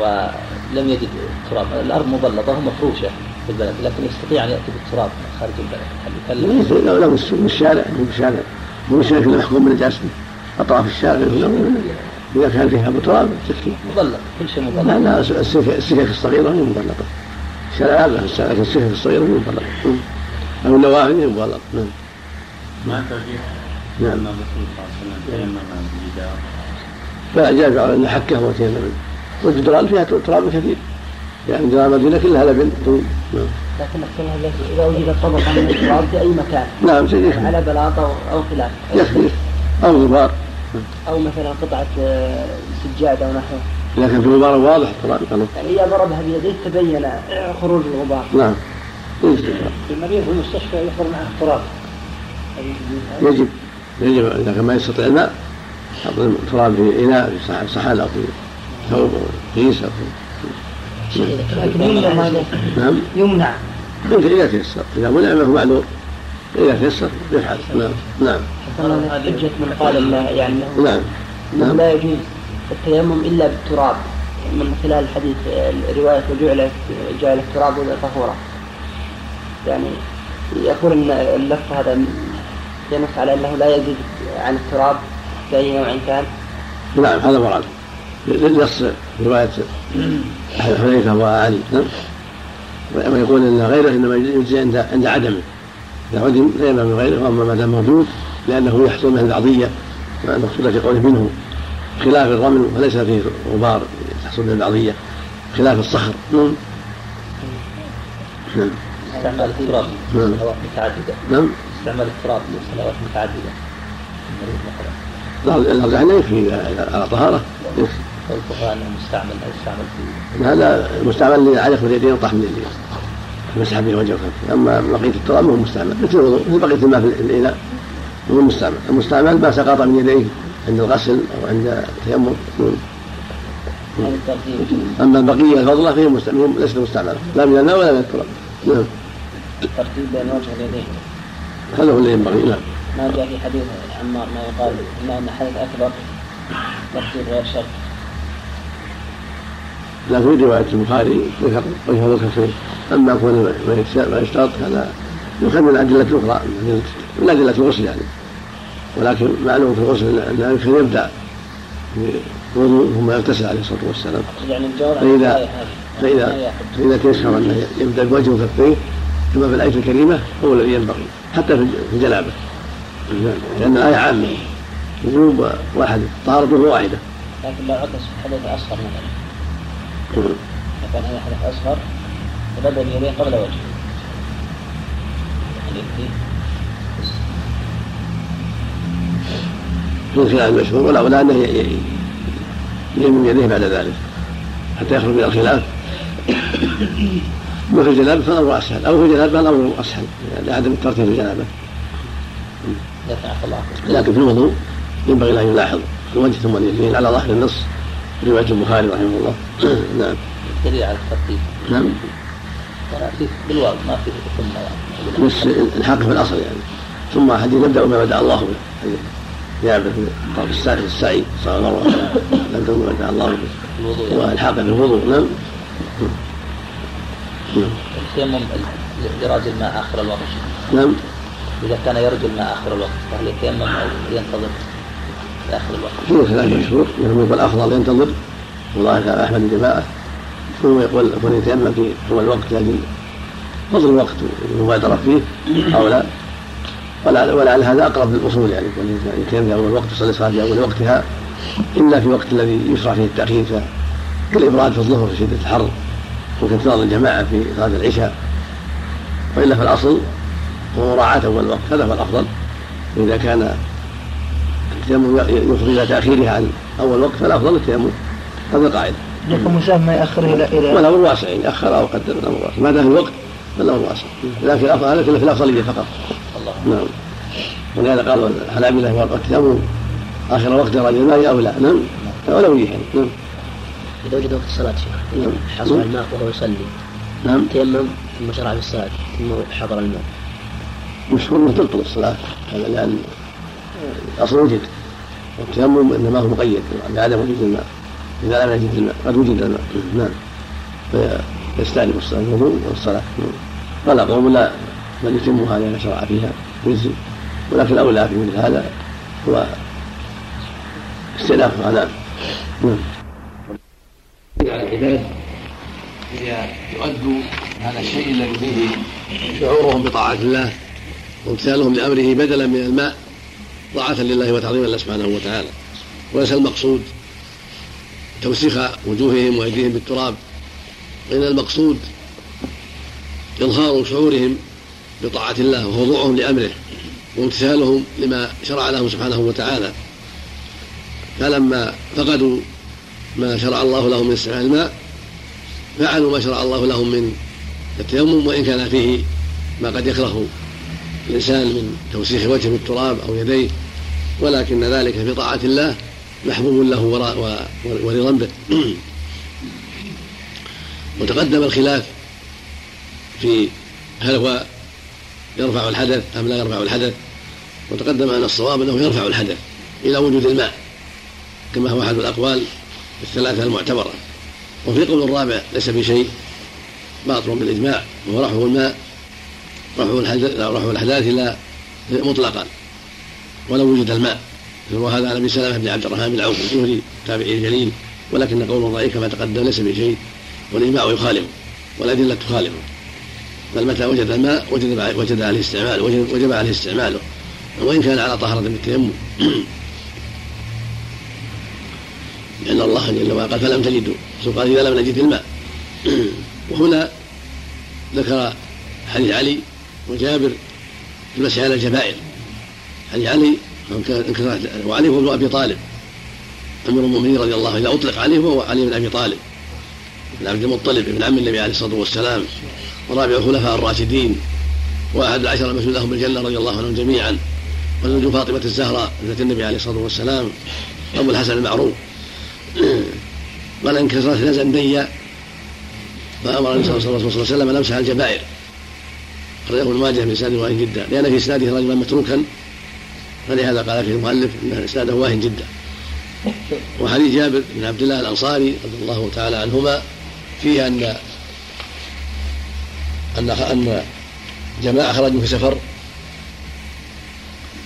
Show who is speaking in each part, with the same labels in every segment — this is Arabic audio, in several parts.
Speaker 1: ولم يجد تراب. الأرض مبلطة ومفروشة في البلد لكن يستطيع أن يأتي بالتراب خارج البلد؟
Speaker 2: لو لو من الشارع من الشارع من الشارع كله محكوم بالنجاسة أطراف الشارع إذا كان فيها تراب تكفي.
Speaker 1: مبلط كل شيء مبلط
Speaker 2: لا لا السكك الصغيرة هي مبلطة الشارع هذا لكن السكك الصغيرة هي مبلطة أو النوافذ هي مبلطة نعم.
Speaker 3: ما ترجيح؟
Speaker 2: نعم.
Speaker 3: الرسول صلى الله عليه وسلم تيمم بجدار
Speaker 2: لا جاز على أن حكه وتيمم. والجدران فيها تراب كثير يعني جدران المدينة كلها لبن طول نعم.
Speaker 4: لكن إذا وجد طبقة من التراب في أي مكان.
Speaker 2: نعم يكفي
Speaker 4: على بلاطة أو خلاف.
Speaker 2: يكفي أو غبار.
Speaker 4: أو مثلا قطعة آه، سجادة ونحوه
Speaker 2: إذا كان في غبار واضح تراب قالوا
Speaker 4: يعني إذا ضربها بيديه تبين خروج الغبار.
Speaker 2: نعم.
Speaker 4: المريض في المستشفى يحضر معه تراب
Speaker 2: يجب. يجب. إذا كان ما يستطيع الماء التراب في إناء في صحن- أو في ثوب في
Speaker 4: لكن يمنع
Speaker 2: نعم
Speaker 4: يمنع
Speaker 2: يمكن إذا تيسر إذا منع فهو معذور إذا تيسر يفعل نعم نعم
Speaker 4: حجة من قال إن يعني
Speaker 2: نعم
Speaker 4: لا يجوز التيمم الا بالتراب من خلال الحديث روايه وجعل جعل التراب طهورا يعني يقول ان اللفظ هذا ينص على انه لا يزيد عن التراب باي نوع كان
Speaker 2: نعم هذا مراد. لنص رواية حذيفة وعلي نعم. ويقول إن غيره إنما يجزي عند عند عدمه. إذا عدم فيما من غيره وأما ما دام موجود لأنه يحصل من البعضيه المقصوده في قوله منه خلاف الرمل وليس فيه غبار تحصل من البعضيه خلاف الصخر. نعم. نعم.
Speaker 1: استعمال التراب
Speaker 2: نعم.
Speaker 1: لصلوات متعددة.
Speaker 2: نعم.
Speaker 1: استعمال التراب لصلوات مثلا
Speaker 2: الأرجح إنه يكفي على طهارة. يكفي
Speaker 1: مستعمل لا يستعمل في
Speaker 2: هذا مستعمل لعلق اليدين وطحن اليدين. مسح به وجهه وكفه أما بقية التراب هو مستعمل. مثل الوضوء مثل بقية الماء في الإناء هو المستعمل المستعمل ما سقط من يديه عند الغسل أو عند التيمم. أما البقيه الفضلة فهي مستعمل ليست مستعمله لا من الماء ولا من التراب. نعم.
Speaker 1: الترتيب بين وجه اليدين.
Speaker 2: هذا هو اللي ينبغي. نعم.
Speaker 1: ما جاء في حديث عمار ما يقال أن حدث أكبر ترتيب غير شرط.
Speaker 2: لكن في رواية البخاري ذكر وجه الكفين أما كون ما يشترط- هذا يؤخذ من الادله الاخرى من أدلة- الغسل يعني. ولكن معلوم في الغسل ان الانسان يبدأ بوضوء ثم يغتسل عليه الصلاة والسلام.
Speaker 1: يعني
Speaker 2: فإذا فإذا. فإذا تيسر أن يبدأ بوجه وكفيه كما في الآية الكريمة هو الذي ينبغي حتى في الجنابة لأن الآية عامة وجوب واحد طهارته واحدة.
Speaker 1: لكن لو عكس حدث أصغر مثلا. كان هذا حدث أصغر فبدأ بيديه قبل وجهه يعني يكفي
Speaker 2: في الخلاف المشهور ولا ولا أنه ي- ي- يمين يديه بعد ذلك حتى يخرج من الخلاف. ما في الجنابة فالأمر أسهل أو في الجنابة فالأمر أسهل لعدم الترتيب في الجنابة
Speaker 1: لكن
Speaker 2: في الوضوء ينبغي له أن يلاحظ الوجه ثم اليدين على ظاهر النص. رواية البخاري رحمه الله. نعم.
Speaker 1: دليل على الترتيب.
Speaker 2: نعم.
Speaker 1: بالواو ما في ثم يعني
Speaker 2: بس الحق في الأصل يعني. ثم حديث نبدا بما بدأ الله به. حديث جابر في طرف الساعي في السعي صلى الله عليه وسلم نبدا بما بدأ الله به.
Speaker 1: الوضوء. يعني.
Speaker 2: والحاق في الوضوء. نعم. نعم.
Speaker 1: التيمم ال- لراج الماء آخر الوقت.
Speaker 2: نعم.
Speaker 1: إذا كان يرجو الماء آخر الوقت فهل يتيمم أو ينتظر؟ لآخر الوقت
Speaker 2: في خلاف مشهور يقول أفضل ينتظر والله كان أحمد جماعة ثم يقول يكون يتيمم في هو الوقت لكن فضل الوقت المبادره فيه أو لا. ولعل هذا أقرب للأصول يعني يكون يتيمم في أول وقت يصلي صلاة في اول وقتها إلا في وقت الذي يشرع فيه التأخير كالابراد في الظهر في شدة الحر وكانتظار الجماعة في صلاة العشاء. وإلا فالأصل هو مراعاة أول وقت هذا هو الأفضل. واذا كان التيمم يفضي إلى تاخيرها عن أول وقت فالأفضل التيمم هذا القاعدة.
Speaker 4: لكن مساهم ما يأخر إلى إلى
Speaker 2: والامر واسع يعني أخر أو قدر الأمر واسع ما دام الوقت فالأمر واسع لكن الأفضل هذا كله في الأفضلية فقط.
Speaker 1: الله
Speaker 2: نعم. ولهذا قالوا الحنابله والتيمم آخر وقت رجل الماء اولى نعم. اولويه يعني نعم.
Speaker 5: إذا وجد وقت الصلاة شيخ
Speaker 2: نعم.
Speaker 5: حصل الماء وهو يصلي.
Speaker 2: نعم.
Speaker 5: تيمم ثم شرع في الصلاة ثم حضر الماء.
Speaker 2: مشهور انه تبطل الصلاة. هذا لأن الاصل وجد والتيمم إنما هو مقيد. بعدم وجود الماء. إذا لم يجد الماء قد وجد الماء. نعم. فيستأنف الصلاة. الوضوء والصلاة قال قوم لا بل يتمها لأن شرع فيها. يجزي ولكن الأولى في مثل هذا هو استئناف العذاب نعم. على العباد هي يؤدوا هذا الشيء الذي فيه شعورهم بطاعة الله وامتثالهم لأمره بدلا من الماء. طاعة لله وتعظيما له سبحانه وتعالى. وليس المقصود توسيخ وجوههم وأيديهم بالتراب وإن المقصود إظهار شعورهم بطاعة الله وخضوعهم لأمره وامتثالهم لما شرع لهم سبحانه وتعالى. فلما فقدوا ما شرع الله لهم من استعمال الماء فعلوا ما شرع الله لهم من التيمم وإن كان فيه ما قد يكره الإنسان من توسيخ وجهه بالتراب أو يديه. ولكن ذلك في طاعة الله محبوب له ورضا به وتقدم الخلاف في هل هو يرفع الحدث أم لا يرفع الحدث وتقدم أن الصواب أنه يرفع الحدث إلى وجود الماء كما هو أحد الأقوال الثلاثة المعتبرة. وفي قول الرابع ليس بشيء باطل بالإجماع وهو رفع الماء رفع الحدث رفع الأحداث إلى مطلقا. ولو وجد الماء. وهذا عن أبي سلمة بن عبد الرحمن بن عوف الزهري تابعي الجليل ولكن قول الرأي كما تقدم ليس بشيء والإجماع يخالفه والأدلة تخالفه. بل متى وجد الماء وجد وجد عليه استعماله وجب, عليه استعماله. وإن كان على طهارة بالتيمم لأن الله جل وعلا قال فلم تجدوا. قال إذا لم نجد الماء. وهنا ذكر حديث علي وجابر في المسح على الجبائر. حديث علي وعلي هو ابن أبي طالب. أمير المؤمنين رضي الله عنه. اذا أطلق عليه فهو علي بن أبي طالب. بن عبد المطلب ابن عم النبي عليه الصلاة والسلام. ورابع الخلفاء الراشدين. وأحد العشر المسؤول لهم بالجنه رضي الله عنهم جميعا. وزوج فاطمة الزهراء ابنة النبي عليه الصلاة والسلام. أبو الحسن المعروف. قال انكسرت نزا ديا فأمر النبي صلى الله عليه وسلم ان امسح الجبائر أخرجه ابن ماجه اسناد واهن جدا. لأن في إسناده رجلا متروكا. فلهذا قال فيه المؤلف أن إسناده واهن جدا. وحديث جابر بن عبد الله الأنصاري رضي الله تعالى عنهما فيه أن أن أن جماعة خرجوا في سفر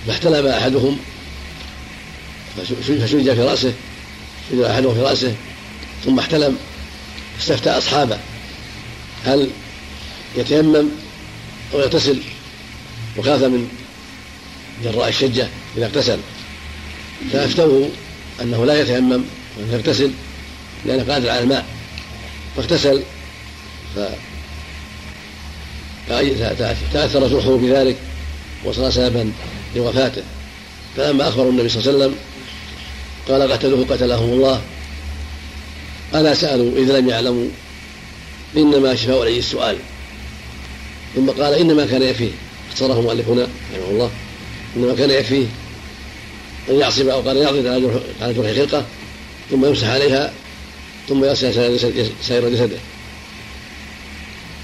Speaker 2: فاحتلم أحدهم فشج في رأسه شج أحدهم في رأسه ثم احتلم استفتى أصحابه. هل يتيمم أو يغتسل؟ وخاف من جراء الشجة إذا اغتسل. فأفتوه أنه لا يتيمم وأنه يغتسل لأنه قادر على الماء. فاغتسل ف تأثر جرحه بذلك وصار سببا لوفاته. فلما أخبروا النبي صلى الله عليه وسلم قال قتلوه قتلهم الله. ألا سألوا إذ لم يعلموا. إنما شفاء عليه السؤال. ثم قال إنما كان يكفيه. اختصره مؤلف هنا رحمه الله. إنما كان يكفيه أن يعصب أو قال يعضد على جرح خلقه ثم يمسح عليها ثم يغسل سائر جسده.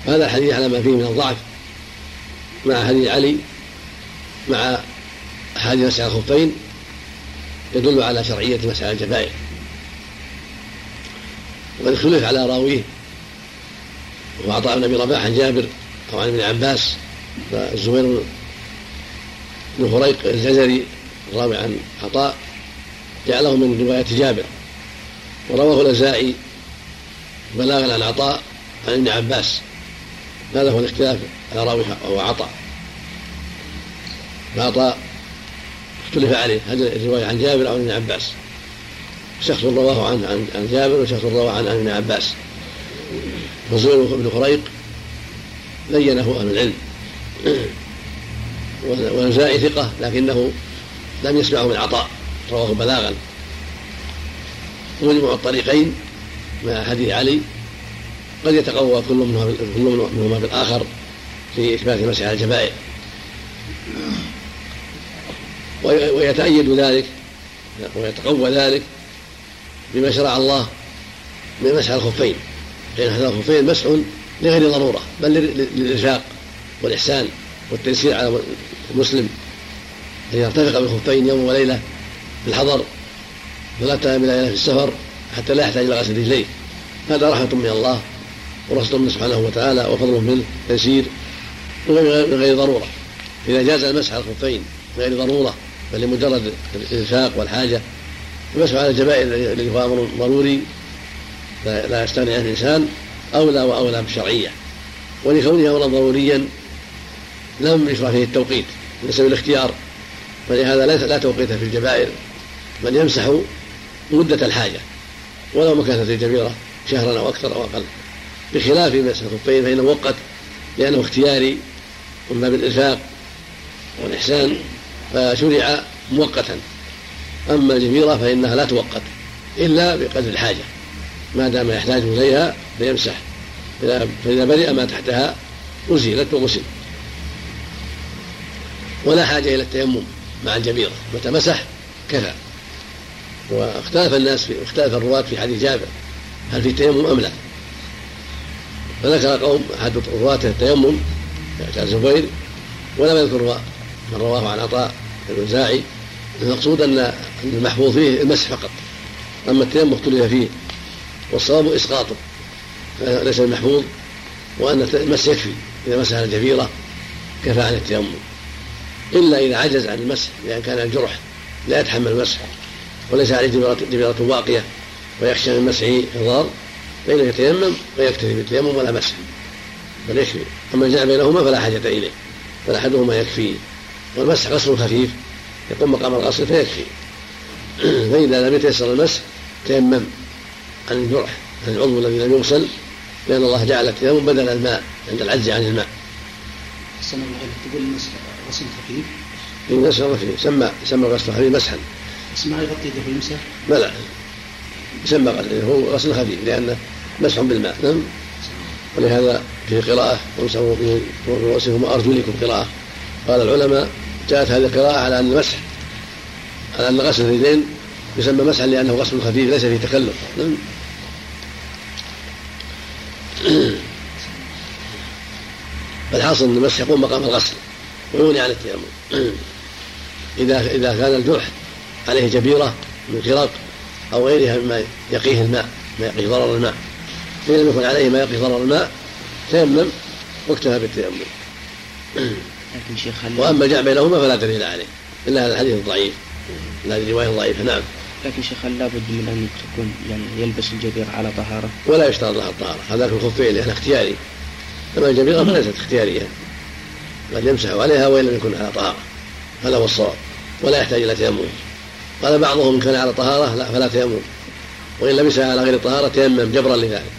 Speaker 2: هذا الحديث على ما فيه من الضعف مع حديث علي مع احاديث مسح الخفين يدل على شرعية مسح الجبائر. وقد اختلف على راويه وعطاء بن ابي رباح عن جابر أو عن ابن عباس فالزبير بن فريق الجزري الراوي عن عطاء جعله من رواية جابر ورواه الأزائي بلاغا عن عطاء عن ابن عباس هذا هو الاختلاف على راوي وهو عطاء. فعطاء اختلف عليه هذه الرواية عن جابر أو ابن عباس. شخص رواه عن عن, عن جابر وشخص رواه عن ابن عباس. فزوير بن فريق بينه أهل العلم. والنسائي ثقة لكنه لم يسمعه من عطاء رواه بلاغا. ومجموع الطريقين مع حديث علي قد يتقوى كل منهما بالآخر في إثبات مسح الجبائر ويتأيد ذلك ويتقوى ذلك بما شرع الله من مسح الخفين. لأن هذا الخفين مسح لغير ضرورة بل للإرفاق والإحسان. والتيسير على المسلم أن يرتفق بالخفين يوم وليلة في الحضر ثلاثة أيام ليلة في السفر حتى لا يحتاج إلى غسل رجليه. هذا رحمة من الله ورسول منه سبحانه وتعالى وفضل منه تيسير من غير ضرورة. إذا جاز المسح على الخفين غير ضرورة بل لمجرد الإنفاق والحاجة المسح على الجبائر الذي هو أمر ضروري لا يستغني عنه الإنسان أولى وأولى بالشرعيه ولكونه أمرا ضروريا لم يشرع فيه التوقيت ليس بالاختيار. فلهذا لا توقيت في الجبائر بل يمسح مدة الحاجة. ولو مكثت الجبيرة شهرا أو أكثر أو أقل. بخلاف مسح الخفين فإنه مؤقت لأنه اختياري من باب الإرفاق والإحسان فشرع مؤقتا. أما الجبيرة فإنها لا تؤقت إلا بقدر الحاجة. ما دام يحتاج إليها فيمسح. فإذا برئ ما تحتها أزيلت وغسل. ولا حاجة إلى التيمم مع الجبيرة متى مسح كفى. واختلف الناس في اختلف الرواة في حديث جابر. هل في تيمم أم لا؟ فذكر قوم أحد رواته التيمم الزبير ولم يذكر من رواه عن عطاء الوزاعي المقصود أن المحفوظ فيه المسح فقط. أما التيمم اختلف فيه والصواب إسقاطه. ليس المحفوظ وأن المسح يكفي. إذا مسح الجبيرة كفى عن التيمم. إلا إذا عجز عن المسح لأن كان الجرح لا يتحمل المسح وليس عليه جبيرة واقية ويخشى من مسحه إضرار فإنه يتيمم ويكتفي بالتيمم ولا مسح. بل يكفي أما الجمع بينهما فلا حاجة إليه بل أحدهما يكفي والمسح غسل خفيف يقوم مقام الغسل فيكفي. فإذا لم يتيسر المسح تيمم عن الجرح عن العضو الذي لم يغسل لأن الله جعل التيمم بدل الماء عند العجز عن الماء.
Speaker 6: السنة تقول المسح. غسل خفيف؟
Speaker 2: غسل خفيف سمى سمى غسل خفيف مسحا.
Speaker 6: بس ما يغطي يده ويمسح؟
Speaker 2: لا لا. يسمى غسل هو غسل خفيف لأنه مسح بالماء. نعم؟ ولهذا في قراءة وامسحوا برؤوسكم وأرجلكم قراءة. قال العلماء جاءت هذه القراءة على أن المسح على أن غسل اليدين يسمى مسحا لأنه غسل خفيف ليس فيه تكلف. نعم؟ فالحاصل أن المسح يقوم مقام الغسل. ويغني عن التيمم إذا إذا كان الجرح عليه جبيرة من خرق أو غيرها مما يقيه الماء ما يقيه ضرر الماء. فان لم يكن عليه ما يقيه ضرر الماء تيمم واكتفى بالتيمم.
Speaker 6: لكن شيخ
Speaker 2: وأما الجمع بينهما فلا دليل عليه. إلا هذا الحديث الضعيف. هذه روايه ضعيفه نعم.
Speaker 6: لكن شيخ لابد من أن تكون يعني يلبس الجبير على طهارة؟
Speaker 2: ولا يشترط لها الطهارة. هذاك الخفين لأنها اختياري. أما الجبيرة فليست اختيارية. بل يمسح عليها وإن لم يكن على طهارة هذا هو الصواب ولا يحتاج إلى تيمم. قال بعضهم إن كان على طهارة لا فلا تيمم. وإن لبسها على غير طهارة تيمم جبرا لذلك.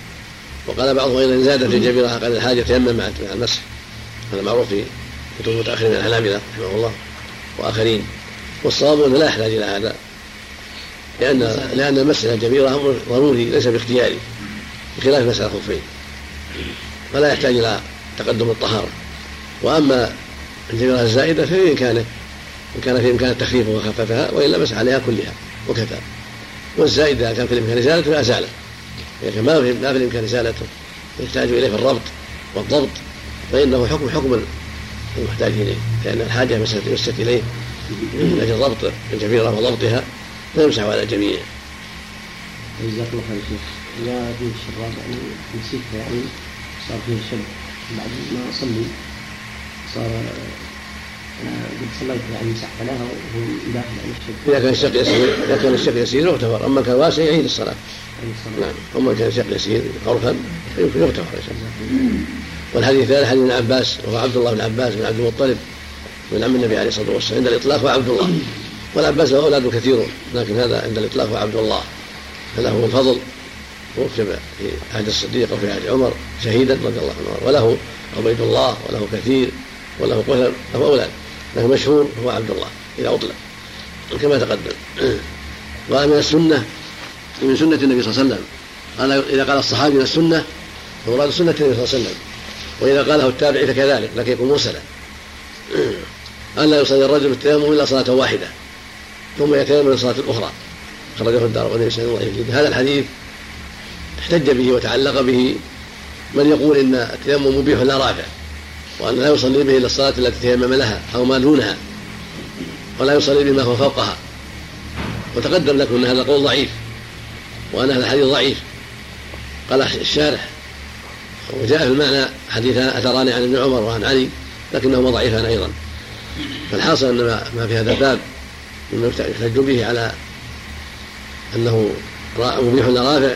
Speaker 2: وقال بعضهم إن زادت الجبيره قد الحاجة تيمم مع المسح. هذا معروف في كتب المتأخرين من الحنابله رحمه الله وآخرين. والصواب أنه لا يحتاج إلى هذا. لأن لأن مسح الجبيرة أمر ضروري ليس باختياري بخلاف مسح الخفين. فلا يحتاج إلى تقدم الطهارة. وأما الجبيرة الزائدة ففي إمكانه إن كان في إمكان التخفيف وخففها وإلا مسح عليها كلها وكفى والزائد إذا كان في الإمكان إزالته فأزاله إذا كان ما في ما في الإمكان إزالته يحتاج إليه في الربط والضبط فإنه حكم حكم المحتاج إليه لأن الحاجة مسجد إليه من أجل ضبط الجبيرة وضبطها فيمسح على الجميع.
Speaker 4: جزاك الله خير شيخ. إذا في الشراب يعني نسيت يعني صار فيه شب بعد ما قد صليت يعني مسحت عليها وهو داخل الشب.
Speaker 2: إذا كان الشق يسير إذا كان الشق يسير يغتفر أما كان واسع يعيد الصلاة. نعم أما كان الشق يسير عرفا يمكن يغتفر. والحديث الثالث حديث ابن عباس وهو عبد الله بن عباس بن عبد المطلب من عم النبي عليه الصلاة والسلام عند الإطلاق هو عبد الله والعباس له أولاد كثيرون لكن هذا عند الإطلاق هو عبد الله فله الفضل وكتب في عهد الصديق وفي عهد عمر شهيدا رضي الله عنه وله عبيد الله وله كثير وله قتل له أولاد لكن مشهور هو عبد الله إذا أطلق. كما تقدم. قال من السنة من سنة النبي صلى الله عليه وسلم. قال إذا قال الصحابي من السنة فمراد سنة النبي صلى الله عليه وسلم. وإذا قاله التابعي فكذلك لكن يكون مرسلا. أن لا يصلي الرجل التيمم إلا صلاة واحدة ثم يتيمم من صلاة أخرى. خرجه الدار بسند الله جدا. هذا الحديث احتج به وتعلق به من يقول إن التيمم مبيح لا رافع. وأن لا يصلي به إلا الصلاة التي تيمم لها أو ما دونها ولا يصلي بما هو فوقها. وتقدم لكم أن هذا القول ضعيف وأن هذا الحديث ضعيف. قال الشارح وجاء في المعنى حديث أثران عن ابن عمر وعن علي لكنهما ضعيفان أيضا. فالحاصل أن ما في هذا الباب مما يحتج به على أنه مبيح لرافع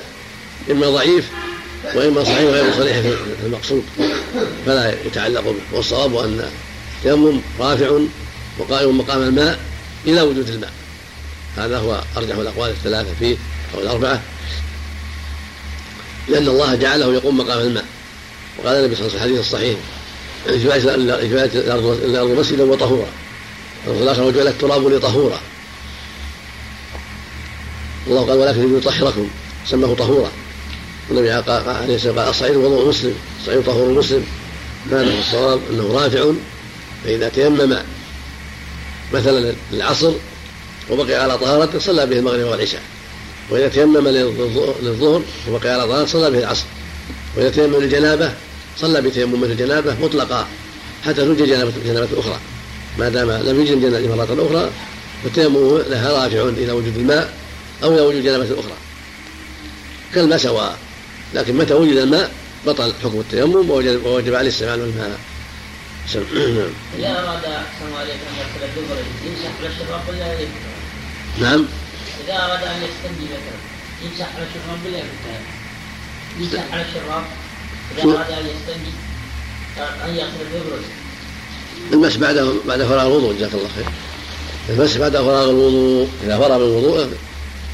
Speaker 2: إما ضعيف وإما صحيح غير صريح في المقصود. فلا يتعلق به والصواب أن التيمم رافع وقائم مقام الماء إلى وجود الماء. هذا هو أرجح الأقوال الثلاثة فيه أو الأربعة. لأن الله جعله يقوم مقام الماء. وقال النبي صلى الله عليه وسلم الحديث الصحيح جعلت الأرض مسجدا وطهورا. والرسول الآخر وجعل التراب لطهورا. الله قال ولكن ليطهركم. سماه طهورا. النبي عليه الصلاه قال الصعيد وضوء مسلم. الصعيد طهور مسلم هذا هو الصواب أنه رافع فإذا تيمم مثلا للعصر وبقي على طهارته صلى به المغرب والعشاء. وإذا تيمم للظهر وبقي على طهارته صلى به العصر. وإذا تيمم للجنابة صلى بتيمم الجنابة مطلقا حتى توجد جنابة جنابة أخرى. ما دام لم يجد جنابة مرة أخرى فالتيمم لها رافع إلى وجود الماء أو إلى وجود جنابة أخرى. كالماء سواء لكن متى وجد الماء بطل حكم التيمم ووجب, عليه استعمال الماء.
Speaker 7: إذا أراد أحسن عليك أن يغسل الدبر يمسح على الشراب ولا
Speaker 2: نعم.
Speaker 7: إذا أراد أن يستنجي مثلا يمسح على الشراب ولا يمسح على الشراب إذا أراد أن يستنجي أن يغسل الدبر.
Speaker 2: المس بعد بعد فراغ الوضوء جزاك الله خير. المس بعد فراغ الوضوء إذا فرغ من وضوءه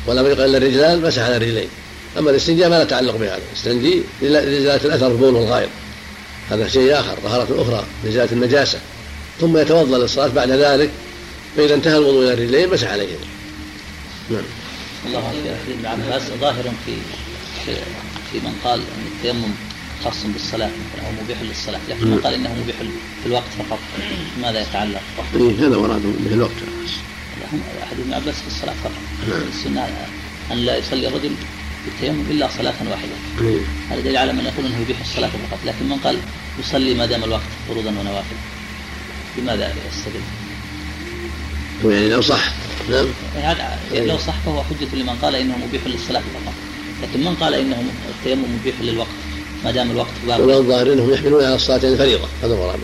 Speaker 2: ولم يبق إلا الرجلان مسح على الرجلين. أما الاستنجاء ما لا تعلق بهذا. استنجي لإزالة الأثر البول والغائط هذا شيء آخر طهارة أخرى لإزالة النجاسة. ثم يتوضأ للصلاة بعد ذلك فإذا انتهى الوضوء إلى الرجلين مسح عليهم.
Speaker 1: نعم. الله ابن عباس ظاهر في في من قال أن التيمم خاص بالصلاة مثلا أو مبيح للصلاة. لكن من قال إنه مبيح في الوقت فقط. ماذا يتعلق؟
Speaker 2: إيه هذا مراده به الوقت.
Speaker 1: أحد ابن عباس في الصلاة فقط. السنة أن لا يصلي الرجل بالتيمم الا صلاه واحدة. هذا دليل على من يقول انه يبيح الصلاه فقط، لكن من قال يصلي ما دام الوقت فروضا ونوافل. بماذا يستدل؟
Speaker 2: يعني لو صح نعم
Speaker 1: يعني لو صح فهو حجة لمن قال انه مبيح للصلاة فقط، لكن من قال انه التيمم مبيح للوقت ما دام الوقت
Speaker 2: باقي. الظاهر انهم يحملون على الصلاة الفريضة هذا مراد.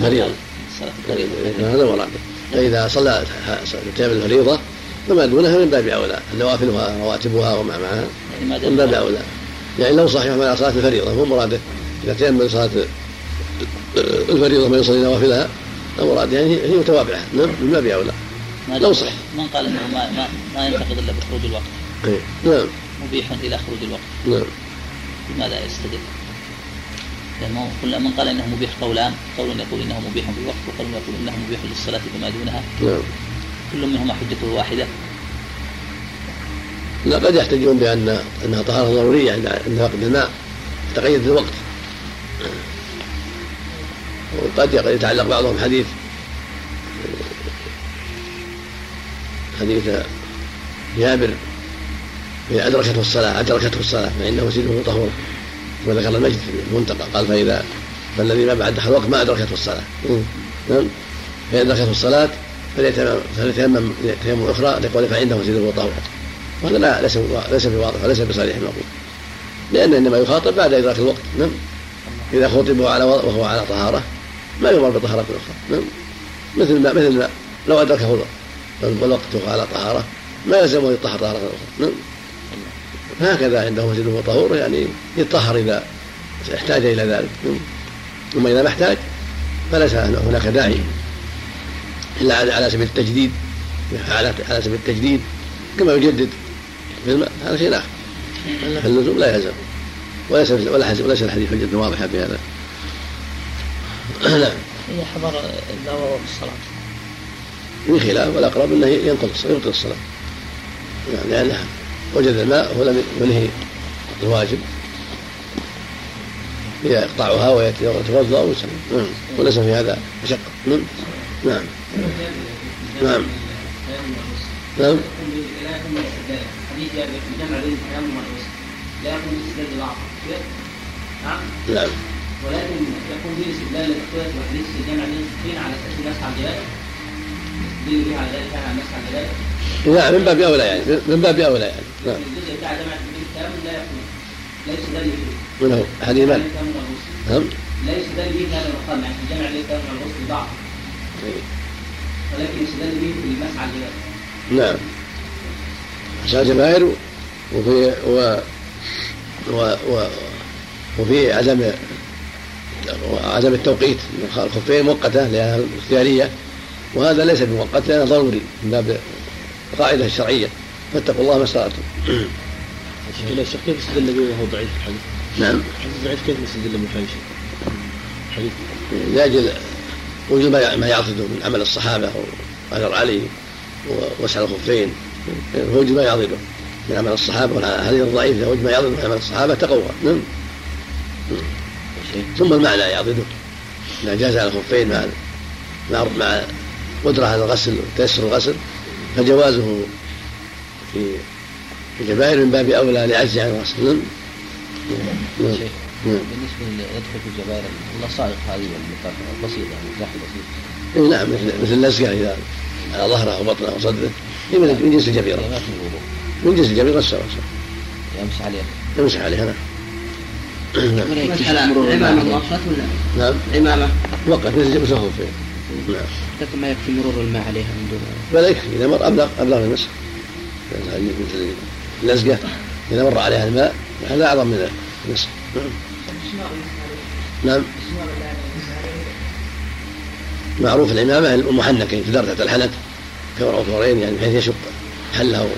Speaker 2: فريضة.
Speaker 1: الصلاة الفريضة.
Speaker 2: هذا مراد. فإذا صلى التيمم الفريضة فما دونها من باب أولى نوافلها رواتبها وما معها من باب أولى. يعني لو صحيح على صلاة الفريضة مو مراده. إذا تيمم صلاة الفريضة ما يصلي نوافلها المراد يعني هي متوابعة. نعم من باب أولى. لو صح.
Speaker 1: من قال إنه ما ما, ما ينتقد إلا بخروج الوقت.
Speaker 2: إيه. نعم.
Speaker 1: مبيح إلى خروج الوقت.
Speaker 2: نعم.
Speaker 1: بماذا يستدل؟ لأنه كل من قال إنه مبيح قولان، قول يقول إنه مبيح بالوقت وقول يقول إنه مبيح للصلاة فيما دونها.
Speaker 2: نعم.
Speaker 1: كل منهما حجته واحدة.
Speaker 2: لا قد يحتجون بأن أنها طهارة ضرورية عند فقد الماء تقيد الوقت وقد يتعلق بعضهم حديث حديث جابر إذا أدركته الصلاة أدركته الصلاة فإنه سيده طهور. وذكر المجد في المنتقى قال فإذا فالذي ما بعد دخل الوقت ما أدركته الصلاة. نعم؟ فإذا أدركته الصلاة فليتيمم تيمم أخرى لقول فعنده مسجد وطهور وهذا لا ليس ليس بواضح وليس بصريح المقول لأن إنما يخاطب بعد إدراك الوقت نعم. إذا خطب على وهو على طهارة ما يؤمر بطهارة أخرى نعم. مثل ما مثل ما لو أدركه والوقت وهو على طهارة ما يلزمه يطهر طهارة أخرى نعم. هكذا عنده مسجد وطهور يعني يطهر إذا احتاج إلى ذلك نعم. ثم إذا ما احتاج فليس هناك داعي. إلا على سبيل التجديد. على على سبيل التجديد. كما يجدد. في الماء هذا شيء آخر. فاللزوم لا يلزم. وليس ولا وليس الحديث حجة واضحة في هذا.
Speaker 1: نعم. هي حضر الدواء في الصلاة
Speaker 2: من خلاف والأقرب أنه ينقض يبطل الصلاة. يعني لأنه وجد الماء ولم ينهي الواجب. يقطعها ويتوضأ ويسلم. نعم. وليس في هذا مشقه نعم. نعم. نعم. نعم. جمع بين لا يكون الاستدلال بالعقل نعم نعم ولكن يكون به استدلال للتقويه وحديث الجمع بين الصفين على أساس المسح على الجبال يستدل به على ذلك على المسح على الجبال نعم من باب أولى يعني من باب أولى يعني. نعم.
Speaker 7: الجزء بتاع الليل كامل لا يكون ليس اللي فيه
Speaker 2: من هو؟ حديث من؟ نعم.
Speaker 7: ليس ده اللي فيه هذا المقام يعني جمع الليل كامل والغسل ضعف ولكن يستدل به في المسعى
Speaker 2: نعم. عشان جماهير وفي و و و وفي عدم عدم التوقيت الخفين مؤقتة لأنها اختيارية. وهذا ليس بمؤقت لأنه ضروري من باب القاعده الشرعيه فاتقوا الله ما استطعتم.
Speaker 6: إلى الشيخ كيف استدل به وهو ضعيف الحديث؟
Speaker 2: نعم.
Speaker 6: الحديث ضعيف كيف نستدل به حديث؟ حديث.
Speaker 2: لاجل وجود ما يعضده من عمل الصحابة واثر علي ووسع الخفين. وجود ما يعضده من عمل الصحابة. والحديث الضعيف اذا وجد ما يعضده من عمل الصحابة تقوى. نعم. ثم المعنى يعضده إذا جاز على الخفين مع مع مع قدرة على الغسل وتيسر الغسل فجوازه في في الجبائر من باب أولى لعجز عن الغسل. نعم. نعم. نعم.
Speaker 5: بالنسبة يدخل في الجبائر اللصائق هذه والمكافأة البسيطه المزاح البسيط
Speaker 2: إي نعم مثل مثل اللزقه إذا على ظهره وبطنه وصدره هي من من جنس
Speaker 5: الجبيرة.
Speaker 2: من جنس الجبيرة سواء
Speaker 5: يمسح عليها.
Speaker 2: يمسح عليها نعم. نعم.
Speaker 4: ولا يكفي
Speaker 6: على
Speaker 4: مرور
Speaker 6: عمامة
Speaker 4: الماء
Speaker 6: مؤقت ولا؟
Speaker 2: نعم.
Speaker 6: عمامة
Speaker 2: وقت مثل مثل نعم.
Speaker 6: لكن ما يكفي مرور الماء عليها من دون
Speaker 2: ولا يكفي إذا مر ابلغ أبلغ المسح. مثل اللزقه إذا مر عليها الماء هذا أعظم من المسح. نعم. نعم. معروف العمامة المحنكة تدار تحت الحنك كورع وثورين يعني بحيث يشق حلها و...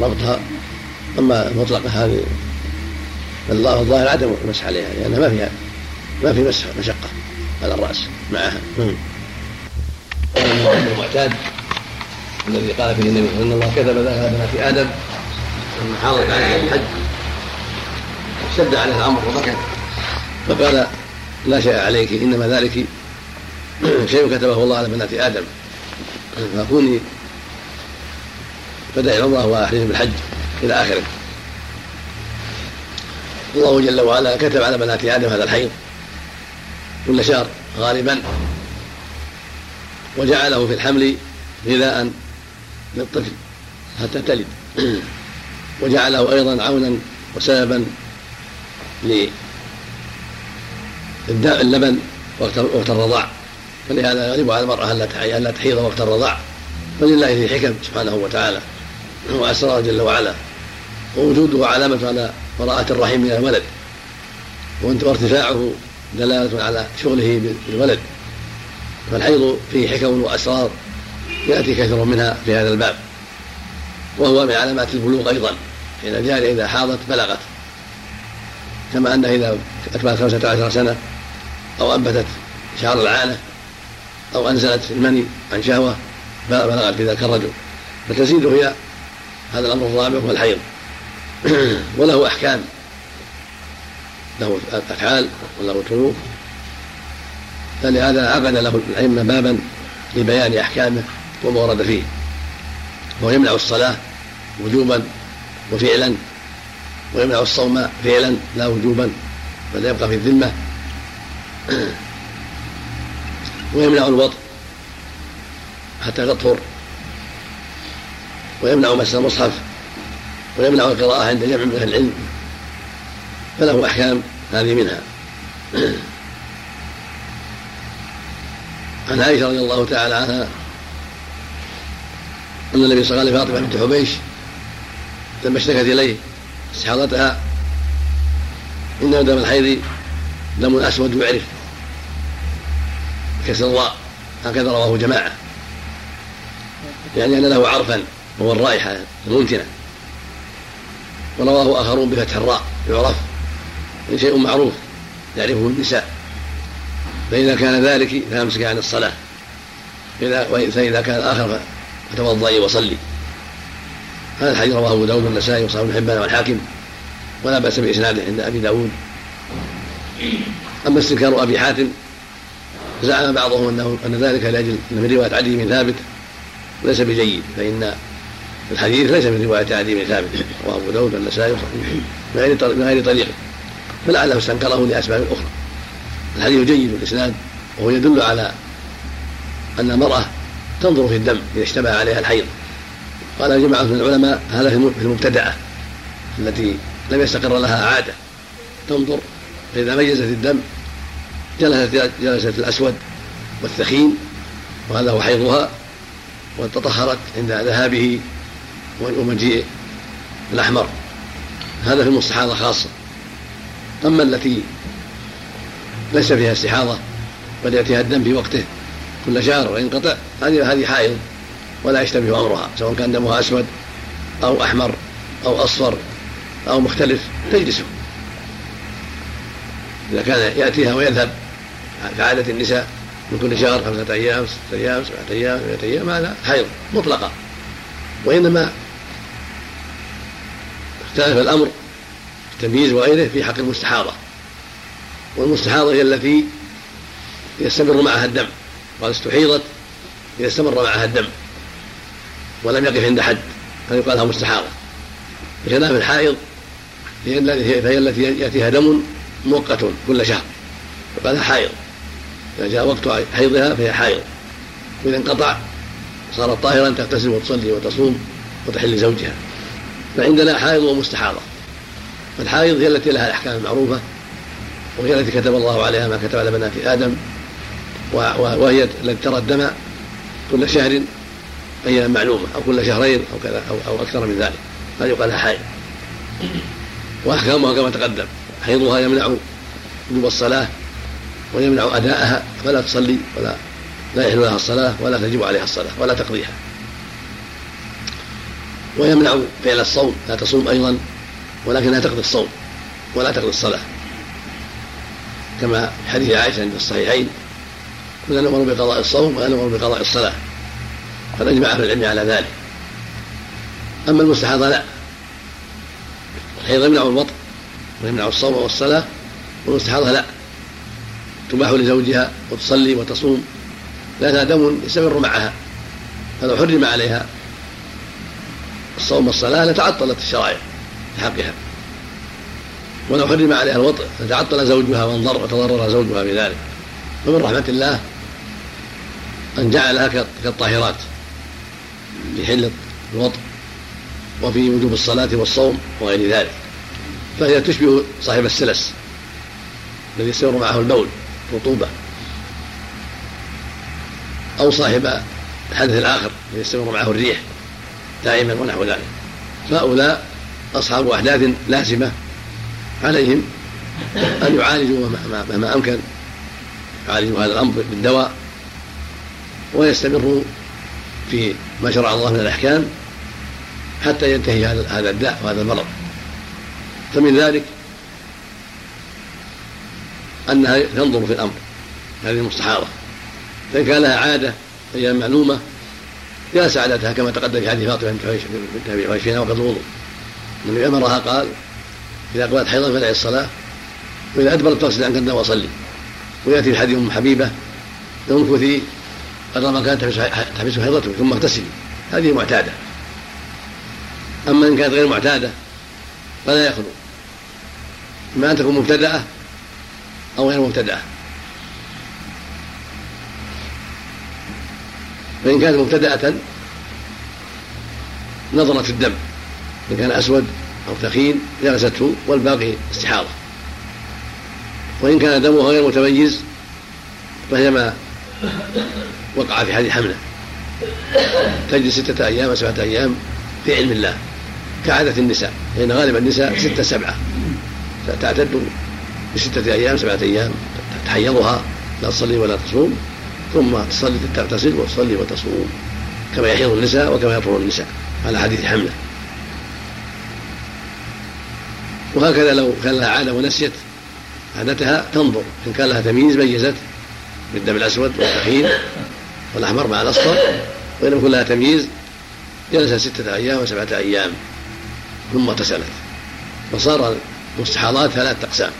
Speaker 2: وربطها. أما المطلقه هذه الله الظاهر عدم المسح عليها لأنها ما فيها ما في مسح مشقة على الرأس معها. نعم. المعتاد الذي قال فيه النبي إن الله كتب ذلك على بنات آدم إن حاضت عليها الحج. اشتد عليها الأمر وبكت فقال لا شيء عليك إنما ذلك شيء كتبه الله على بنات آدم. فكوني فدعي العمرة واحرمي بالحج إلى آخره. الله جل وعلا كتب على بنات آدم هذا الحيض كل شهر غالبا وجعله في الحمل غذاء للطفل حتى تلد. وجعله أيضا عونا وسببا اللبن وقت الرضاع. فلهذا يغلب على المرأة ألا تحيض وقت الرضاع. فلله فيه حكم سبحانه وتعالى. وأسرار جل وعلا. ووجوده علامة على براءة الرحم من الولد. وارتفاعه دلالة على شغله بالولد. فالحيض فيه حكم وأسرار. يأتي كثير منها في هذا الباب. وهو من علامات البلوغ أيضا. حين الجارية إذا حاضت بلغت. كما أنها إذا أكملت خمسة عشر سنة أو أنبتت شعر العانة أو أنزلت المني عن شهوة بلغت في ذلك الرجل. فتزيد هي هذا الأمر الرابع هو الحيض. وله أحكام. له أفعال وله طرق. فلهذا عقد له الأئمة بابا لبيان أحكامه وما ورد فيه. وهو يمنع الصلاة وجوبا وفعلا ويمنع الصوم فعلا لا وجوبا بل يبقى في الذمة. ويمنع الوطء حتى تطهر. ويمنع مس المصحف ويمنع القراءة عند جمع من أهل العلم. فله أحكام هذه منها. عن عائشة رضي الله تعالى عنها أن النبي صلى الله عليه وسلم فاطمة بنت حبيش لما اشتكت إليه استحاضتها إن دم الحيض دم أسود يعرف كسر الراء هكذا رواه جماعة. يعني أن له عرفا وهو الرائحة المنتنة ورواه آخرون بفتح الراء. يعرف. شيء معروف يعرفه النساء. فإذا كان ذلك فأمسك عن الصلاة. إذا فإذا كان آخر فتوضئي وصلي هذا الحديث رواه أبو داود والنسائي وصحابه بن حبان والحاكم ولا بأس بإسناده عند أبي داود. أما استنكار أبي حاتم زعم بعضهم أنه أن ذلك لأجل أن من رواية عدي بن ثابت ليس بجيد فإن الحديث ليس من رواية عدي بن ثابت رواه أبو داود والنسائي من غير طريقه فلعله استنكره لأسباب أخرى. الحديث جيد الإسناد وهو يدل على أن المرأة تنظر في الدم إذا اشتبه عليها الحيض. قال جماعة من العلماء هذا في المبتدعة التي لم يستقر لها عادة تنظر فإذا ميزت الدم جلست جلست الأسود والثخين وهذا هو حيضها وتطهرت عند ذهابه ومجيء الأحمر. هذا في المستحاضة خاصة. أما التي ليس فيها استحاضة بل يأتيها الدم في وقته كل شهر وينقطع هذه هذه حائض ولا يشتبه أمرها سواء كان دمها أسود أو أحمر أو أصفر أو مختلف تجلسه. إذا كان يأتيها ويذهب كعادة النساء من كل شهر خمسة أيام ستة أيام سبعة أيام ثمانية أيام هذا حيض مطلقة. وإنما اختلف الأمر في التمييز وغيره في حق المستحاضة. والمستحاضة هي التي يستمر معها الدم. قال استحيضت إذا استمر معها الدم ولم يقف عند حد فيقال لها مستحاضة. بخلاف الحائض فهي التي يأتيها دم مؤقت كل شهر. يقال لها حائض. إذا جاء وقت حيضها فهي حائض. وإذا انقطع صارت طاهرا تغتسل وتصلي وتصوم وتحل زوجها فعندنا حائض ومستحاضة فالحائض هي التي لها الأحكام المعروفة وهي التي كتب الله عليها ما كتب على بنات آدم. وهي التي ترى الدم كل شهر أيام معلومة أو كل شهرين أو كذا أو, أو أكثر من ذلك. هذه يقال لها حائض. وأحكامها كما تقدم. حيضها يمنع وجوب الصلاة ويمنع أداءها فلا تصلي ولا لا يحل لها الصلاة ولا تجب عليها الصلاة ولا تقضيها. ويمنع فعل الصوم. لا تصوم أيضا ولكنها تقضي الصوم ولا تقضي الصلاة. كما حديث عائشة عند الصحيحين كنا نؤمر بقضاء الصوم ولا نؤمر بقضاء الصلاة قد أجمع أهل العلم على ذلك. أما المستحاضة لا الحيض يمنع الوطء ويمنع الصوم والصلاة والمستحاضة لا. تباح لزوجها وتصلي وتصوم لها دم يستمر معها فلو حرم عليها الصوم والصلاة لتعطلت الشرائع في حقها. ولو حرم عليها الوطء لتعطل زوجها وانضر وتضرر زوجها بذلك. ومن رحمة الله أن جعلها كالطاهرات في حل الوطء وفي وجوب الصلاة والصوم وغير ذلك. فهي تشبه صاحب السلس الذي يستمر معه البول رطوبة أو صاحب الحدث الآخر الذي يستمر معه الريح دائما ونحو ذلك. فهؤلاء أصحاب أحداث لازمة عليهم أن يعالجوا ما أمكن. يعالجوا هذا الأمر بالدواء. ويستمروا في ما شرع الله من الأحكام حتى ينتهي هذا الداء وهذا المرض. فمن ذلك أنها تنظر في الأمر. هذه المستحاضة فإن كان لها عادة أيام معلومة جلس عادتها كما تقدم في حديث فاطمة بنت أبي حويش وقد الوضوء النبي أمرها قال إذا قبلت حيضا فدعي الصلاة وإذا أدبرت فاغسل عنك الدم وصلي. ويأتي في حديث أم حبيبة امكثي قدر ما كانت تحبس حيضته ثم اغتسلي هذه معتادة. أما إن كانت غير معتادة فلا يخلو. إما أن تكون مبتدأة أو غير مبتدأة. فإن كانت مبتدأة نظرت الدم. إن كان أسود أو ثخين جلسته والباقي استحاضة. وإن كان دمها غير متميز فهي ما وقع في حديث حمله تجلس ستة أيام سبعة أيام في علم الله كعادة النساء لأن غالب النساء ستة سبعة. تعتد بستة أيام سبعة أيام تحيضها لا تصلي ولا تصوم ثم تصلي تغتسل وتصلي وتصوم كما يحيض النساء وكما يطهر النساء على حديث حمله وهكذا لو كان لها عادة ونسيت عادتها تنظر إن كان لها تمييز ميزت بالدم الأسود والطحين والأحمر مع الأصفر وإن لم يكن لها تمييز جلست ستة أيام وسبعة أيام ثم اغتسلت. فصار المستحاضات ثلاثة أقسام.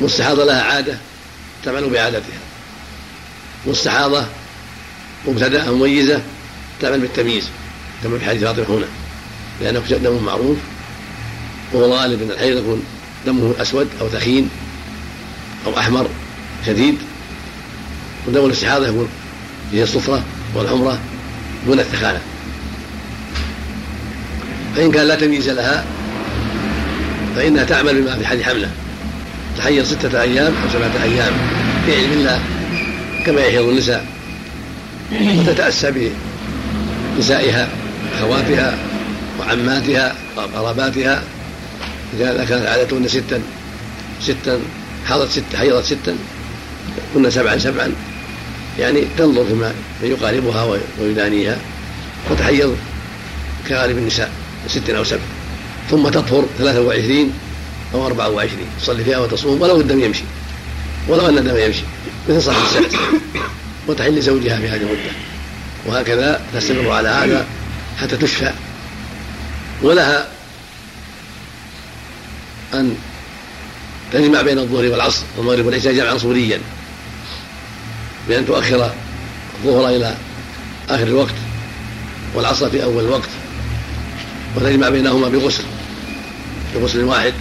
Speaker 2: مستحاضة لها عادة تعمل بعادتها. مستحاضة مبتدأة مميزة تعمل بالتمييز كما في حديث فاطمة هنا. لأنه دم معروف وهو غالب أن الحيض يكون دمه أسود أو ثخين أو أحمر شديد ودم الاستحاضة يكون هي الصفرة والحمرة دون الثخانة فإن كان لا تمييز لها فإنها تعمل بما في حال حملة. تحيض ستة أيام أو سبعة أيام في علم الله كما يحيض النساء. وتتأسى بنسائها أخواتها وعماتها وقراباتها إذا كانت عادتهن ستا ستا حاضت ست حيضت ستا كنا سبعا سبعا. يعني تنظر فيما يقاربها ويدانيها وتحيض كغالب النساء ست أو سبع. ثم تطهر ثلاثة وعشرين أو أربعة وعشرين. تصلي فيها وتصوم ولو الدم يمشي. ولو أن الدم يمشي. مثل صاحب السعد وتحل زوجها في هذه المدة وهكذا تستمر على هذا حتى تشفى. ولها أن تجمع بين الظهر والعصر والمغرب والعشاء جمعا صوريا بأن تؤخر الظهر إلى آخر الوقت والعصر في أول الوقت وتجمع بينهما بغسل بغسل واحد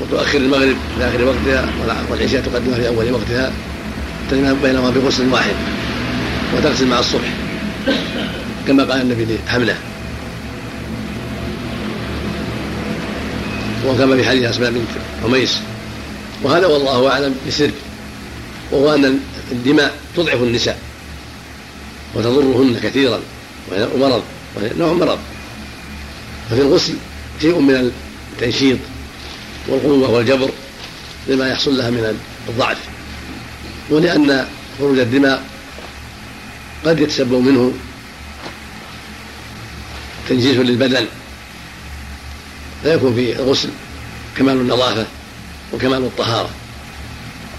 Speaker 2: وتؤخر المغرب في آخر وقتها والعشاء تقدمها في أول وقتها تجمع بينهما بغسل واحد وتغسل مع الصبح كما قال النبي لحملة. وكما في حديث أسماء بنت عميس وهذا والله أعلم بسر وهو أن الدماء تضعف النساء وتضرهن كثيرا وهي مرض وهي نوع مرض. ففي الغسل شيء من التنشيط والقوة والجبر لما يحصل لها من الضعف. ولأن خروج الدماء قد يتسبب منه تنجيس للبدن. لا يكون في الغسل كمال النظافة وكمال الطهارة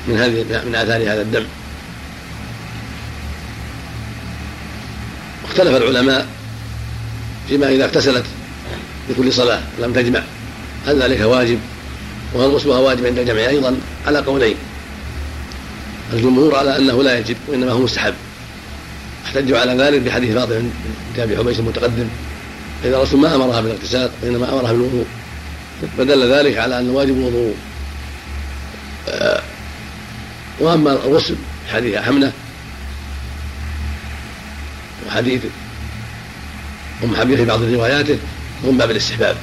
Speaker 2: من هذه من آثار هذا الدم. اختلف العلماء فيما إذا اغتسلت لكل صلاة لم تجمع. هل ذلك واجب؟ وهل غسلها واجب عند الجمع؟ أيضا على قولين. الجمهور على أنه لا يجب وإنما هو مستحب. احتجوا على ذلك بحديث فاطمة بن أبي حبيش المتقدم. إذا الرسول ما أمرها بالاغتسال وإنما أمرها بالوضوء. فدل ذلك على أن واجب الوضوء. آه، وأما الغسل حديث حمنة وحديث أم حبيبة في بعض رواياته من باب الاستحباب.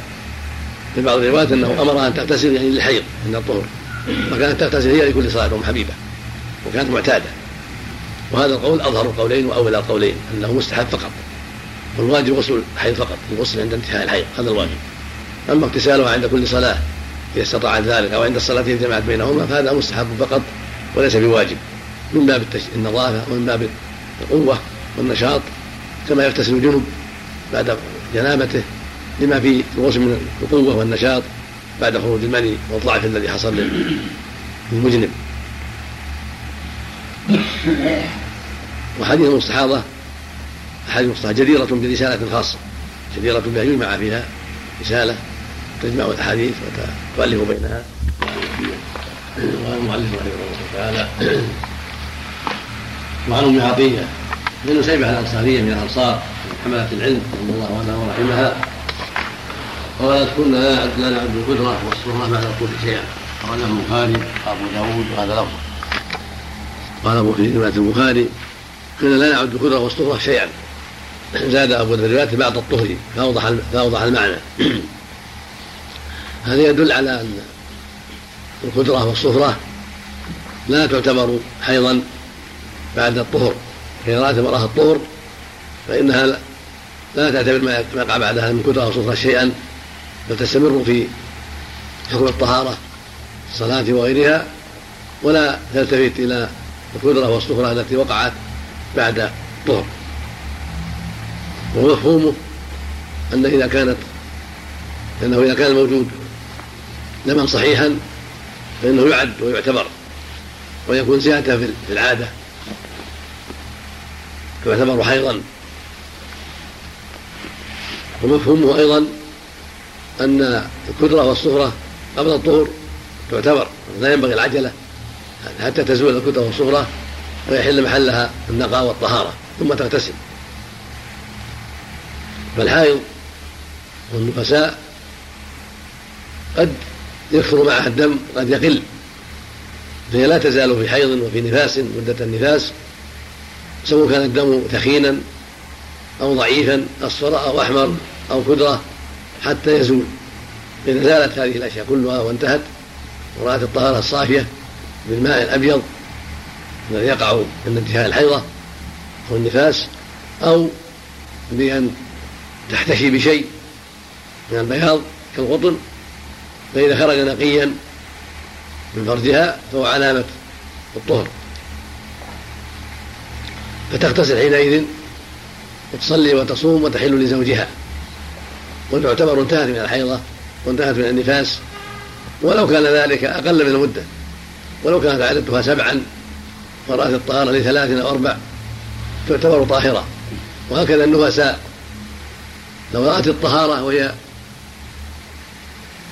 Speaker 2: في بعض الروايات أنه أمرها أن تغتسل يعني للحيض عند الطهر. فكانت تغتسل هي لكل صلاة أم حبيبة. وكانت معتادة. وهذا القول أظهر القولين وأولى القولين أنه مستحب فقط. والواجب غسل الحيض فقط الغسل عند انتهاء الحيض هذا الواجب. أما اغتسالها عند كل صلاة إذا استطاعت ذلك أو عند الصلاة إذا جمعت بينهما فهذا مستحب فقط وليس بواجب. من باب النظافة ومن باب القوة والنشاط كما يغتسل الجنب بعد جنابته لما في الغسل من القوة والنشاط بعد خروج المني والضعف الذي حصل للمجنب. وحديث المستحاضة أحاديث المستحاضة جديرة برسالة خاصة جديرة بها يجمع فيها رسالة تجمع الأحاديث وتؤلف بينها. قال المؤلف رحمه الله تعالى. وعن أم عطية بن سيبه الانصاريه من الانصار من حمله العلم رضي الله عنها ورحمها. قالت كنا لا نعد القدرة والصورة بعد القول شيئا. قال البخاري أبو داود وهذا لفظ. قال ابو في رواية البخاري كنا لا نعد القدرة والصورة شيئا. زاد أبو الرواية بعد الطهر فأوضح فأوضح المعنى. هذا يدل على أن القدرة والصفره لا تعتبر حيضا بعد الطهر. فإذا رأت امرأة الطهر فإنها لا تعتبر ما يقع بعدها من كدرة وصفرة شيئا بل تستمر في حكم الطهارة الصلاة وغيرها ولا تلتفت إلى القدرة والصفرة التي وقعت بعد الطهر. ومفهومه أن إذا كانت أنه إذا كان الموجود دما صحيحا فإنه يعد ويعتبر ويكون زيادة في العادة. يعتبر حيضا ومفهومه أيضا أن الكدرة والصغرى قبل الطهور تعتبر لا ينبغي العجلة حتى تزول الكدرة والصغرى ويحل محلها النقاء والطهارة ثم تغتسل. فالحائض والنفساء قد يكثر معها الدم قد يقل فهي لا تزال في حيض وفي نفاس مدة النفاس سواء كان الدم ثخينا أو ضعيفا أصفر أو أحمر أو كدرة حتى يزول. إذا زالت هذه الأشياء كلها وانتهت ورأت الطهارة الصافية بالماء الأبيض الذي يقع عند انتهاء الحيضة أو النفاس أو بأن تحتشي بشيء من البياض كالقطن فإذا خرج نقيا من فرجها فهو علامة الطهر. فتغتسل حينئذ وتصلي وتصوم وتحل لزوجها. وتعتبر انتهت من الحيضة وانتهت من النفاس. ولو كان ذلك أقل من المدة. ولو كانت عادتها سبعا ورأت الطهارة لثلاث أو أربع تعتبر طاهرة. وهكذا النفساء. لو رأت الطهارة وهي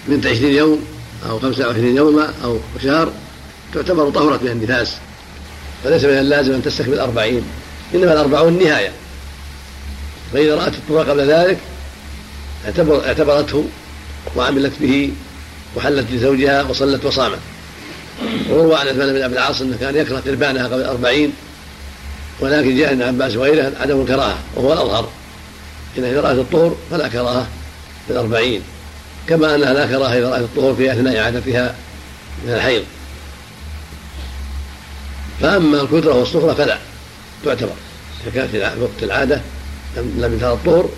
Speaker 2: من عشرين يوم أو خمسة وعشرين يوما أو شهر تعتبر طهرت من النفاس. فليس من اللازم أن تستكمل أربعين. إنما الأربعون نهاية. فإذا رأت الطهارة قبل ذلك اعتبر اعتبرته وعملت به وحلت لزوجها وصلت وصامت. وروى عن عثمان بن ابي العاص إنه كان يكره قربانها قبل الأربعين ولكن جاء ابن عباس وغيره عدم الكراهة وهو الأظهر. إن إذا رأت الطهر فلا كراهة في الأربعين كما أنها لا كراهة إذا رأت الطهر في أثناء عادتها من الحيض. فأما الكدرة والصفرة فلا. تعتبر. إذا كانت في وقت العادة لم يترى الطهر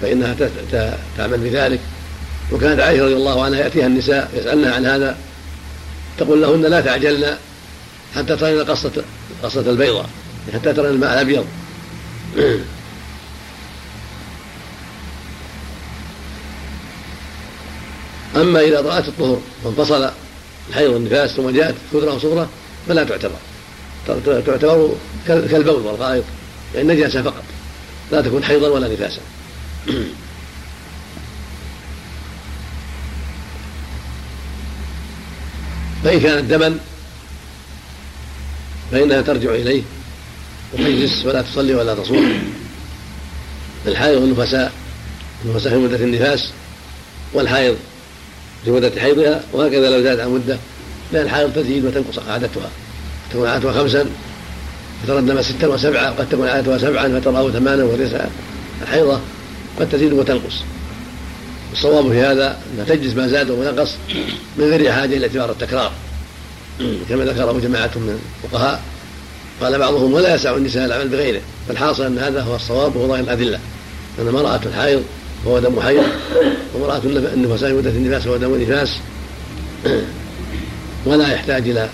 Speaker 2: فإنها تعمل بذلك. وكانت عائشة رضي الله عنها يأتيها النساء يسألنها عن هذا تقول لهن لا تعجلن حتى ترين قصة قصة البيضاء حتى ترين الماء الأبيض. أما إذا رأت الطهر وانفصل الحيض والنفاس ثم جاءت كثرة وصغرى فلا تعتبر. تعتبر كالبول والغائط يعني نجاسة فقط لا تكون حيضا ولا نفاسا. فإن كانت دما فإنها ترجع إليه وتجلس ولا تصلي ولا تصوم. الحائض والنفساء النفساء في مدة النفاس والحائض في مدة حيضها وهكذا لو زادت عن مدة لأن الحائض تزيد وتنقص عادتها. تكون عادتها خمسا فترى الدم ستا وسبعة وقد تكون عادتها سبعا فتراه ثمانا وتسعة الحيضة قد تزيد وتنقص. الصواب في هذا أن تجلس ما زاد ونقص من غير حاجة إلى اعتبار التكرار. كما ذكره جماعة من الفقهاء قال بعضهم ولا يسع النساء العمل بغيره فالحاصل أن هذا هو الصواب وهو ظاهر الأدلة. أن امرأة الحائض وهو دم حيض وامرأة النفساء مدة النفاس وهو دم نفاس ولا يحتاج إلى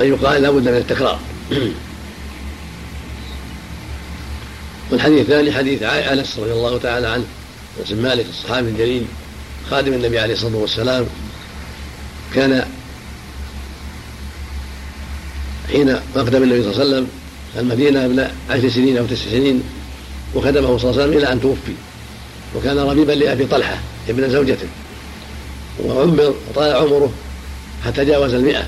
Speaker 2: أن يقال لا بد من التكرار. والحديث الثاني حديث أنس رضي الله تعالى عنه أنس مالك الصحابي الجليل خادم النبي عليه الصلاة والسلام كان حين أقدم النبي صلى الله عليه وسلم المدينة قبل عشر سنين أو تسع سنين وخدمه صلى الله عليه وسلم إلى أن توفي وكان ربيبا لأبي طلحة ابن زوجته وعمر وطال عمره حتى جاوز المئة.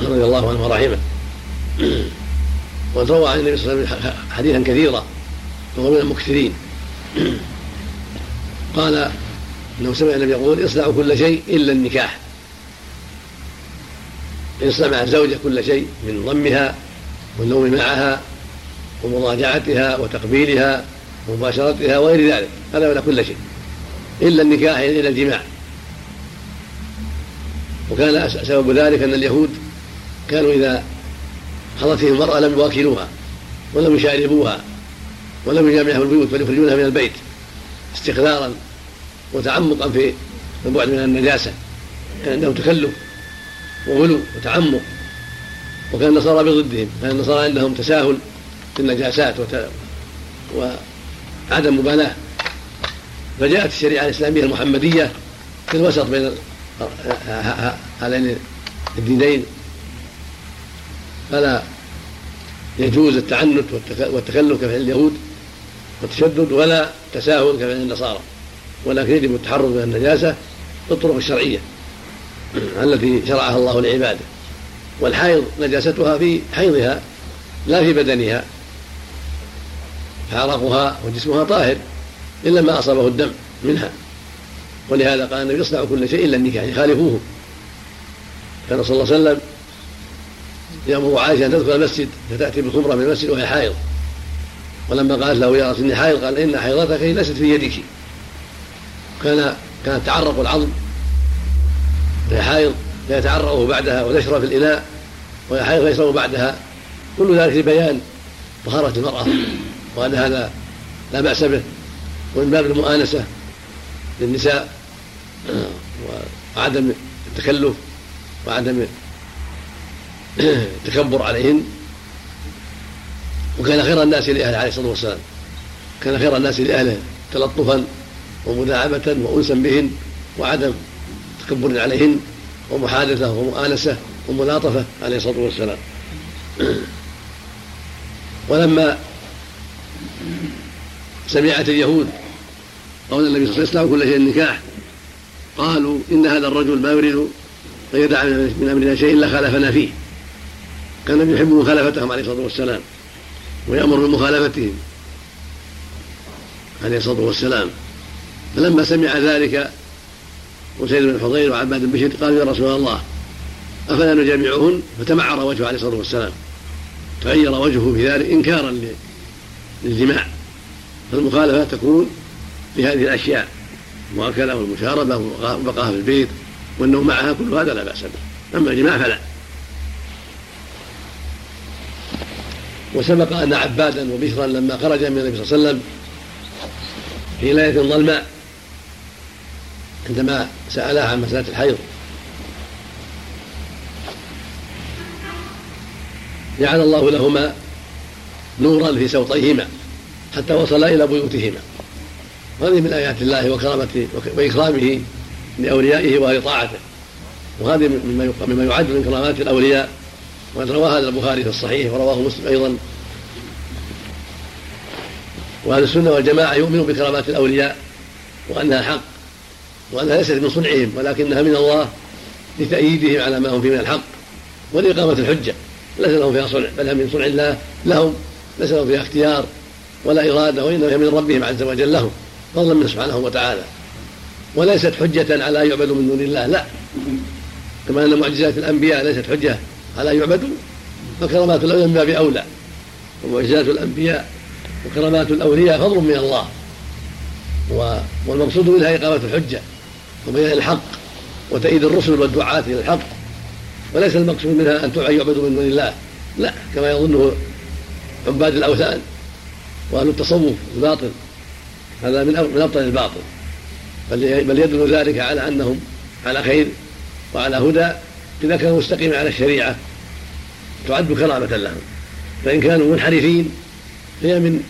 Speaker 2: رضي الله عنه ورحمه. وروى عن النبي صلى الله عليه وسلم حديثا كثيرا وهو من المكثرين. قال انه سمع النبي يقول اصنعوا كل شيء إلا النكاح. اصنع مع الزوجه كل شيء من ضمها والنوم معها ومضاجعتها وتقبيلها ومباشرتها وغير ذلك هذا ولا كل شيء إلا النكاح إلى الجماع. وكان سبب ذلك أن اليهود كانوا إذا حضرت فيهم المرأة لم يواكلوها ولم يشاربوها ولم يجامعهم البيوت بل يخرجونها من البيت استقرارا وتعمقا في البعد من النجاسة كان عندهم تكلف وغلو وتعمق. وكان النصارى بضدهم كان النصارى عندهم تساهل في النجاسات وت... وعدم مبالاة. فجاءت الشريعة الإسلامية المحمدية في الوسط بين هذين الدينين فلا يجوز التعنت والتكلف كفعل اليهود والتشدد ولا تساهل كفعل النصارى. ولكن يجب التحرر من النجاسة بالطرق الشرعية التي شرعها الله لعباده. والحائض نجاستها في حيضها لا في بدنها. فعرقها وجسمها طاهر إلا ما أصابه الدم منها. ولهذا قال النبي يصنع كل شيء إلا النكاح يعني خالفوه. كان صلى الله عليه وسلم يأمر عائشة أن تدخل المسجد فتأتي بخمرة من المسجد وهي حائض. ولما قالت له يا إني حائض قال إن حيضتك ليست في يدك. كان كان تعرق العظم. وهي حائض فيتعرقه بعدها وتشرب في الإناء وهي حائض فيشرب بعدها. كل ذلك لبيان طهارة المرأة وأن هذا لا بأس به. ومن باب المؤانسة للنساء وعدم التكلف وعدم التكبر عليهن وكان خير الناس لأهله عليه الصلاة والسلام. كان خير الناس لأهله تلطفا ومداعبة وأنسا بهن وعدم تكبر عليهن ومحادثة ومؤانسة وملاطفة عليه الصلاة والسلام. ولما سمعت اليهود قول النبي صلى الله عليه وسلم كل شيء النكاح قالوا إن هذا الرجل ما يريد أن يدع من أمرنا شيء إلا خالفنا فيه. كان يحب مخالفتهم عليه الصلاة والسلام ويأمر بمخالفتهم عليه الصلاة والسلام. فلما سمع ذلك وسيد بن حضير وعباد بن بشير قالوا يا رسول الله أفلا نجامعهن؟ فتمعر وجهه عليه الصلاة والسلام. تغير وجهه في ذلك إنكارا للجماع. فالمخالفة تكون بهذه الأشياء المؤاكلة والمشاربة وبقاها في البيت والنوم معها كل هذا لا بأس به. أما الجماع فلا. وسبق أن عبادا وبشرا لما خرج من النبي صلى الله عليه وسلم في ليلة ظلماء عندما سألاه عن مسألة الحيض. جعل الله لهما نورا في سوطيهما حتى وصل إلى بيوتهما. وهذه من آيات الله وكرامته وإكرامه لأوليائه وأهل طاعته وهذه مما يعد من كرامات الأولياء. وقد روى هذا البخاري في الصحيح ورواه مسلم أيضا. وأهل السنة والجماعة يؤمنون بكرامات الأولياء وأنها حق وأنها ليست من صنعهم ولكنها من الله لتأييدهم على ما هم فيه من الحق ولإقامة الحجة. ليس لهم فيها صنع بل من صنع الله لهم ليس لهم فيها اختيار ولا إرادة وإنما هي من ربهم عز وجل لهم فضلا منه سبحانه وتعالى. وليست حجة على يعبد من دون الله لا. كما أن معجزات الأنبياء ليست حجة على يعبدوا؟ فكرامات الأولياء من باب أولى ومعجزات الأنبياء وكرامات الأولياء فضل من الله. والمقصود منها إقامة الحجة وبيان الحق وتأييد الرسل والدعاة إلى الحق. وليس المقصود منها أن يعبدوا من دون الله. لا كما يظنه عباد الأوثان وأهل التصوف الباطل. هذا من من أبطل الباطل. بل بل يدل ذلك على أنهم على خير وعلى هدى إذا كانوا مستقيمين على الشريعة تعد كرامة لهم. فإن كانوا منحرفين فهي من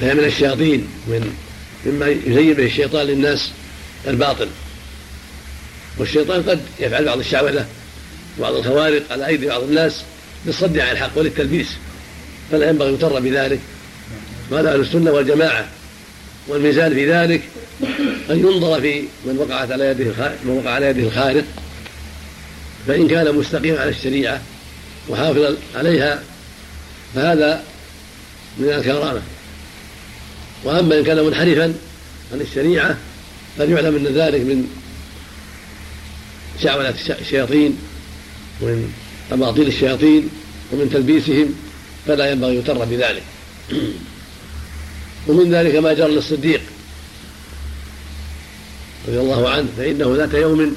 Speaker 2: فهي من الشياطين من مما يزين به الشيطان للناس الباطل. والشيطان قد يفعل بعض الشعوذة وبعض الخوارق على أيدي بعض الناس للصد عن الحق وللتلبيس. فلا ينبغي يغتر بذلك. قال أهل السنة والجماعة والميزان في ذلك؟ أن ينظر في من وقعت على يده من وقع على يده الخارق فإن كان مستقيما على الشريعة وحافظا عليها فهذا من الكرامة. وأما إن كان منحرفا عن الشريعة فليعلم أن ذلك من شعوذة الشياطين ومن أباطيل الشياطين ومن تلبيسهم فلا ينبغي يغتر بذلك. ومن ذلك ما جرى للصديق. رضي الله عنه فإنه ذات يوم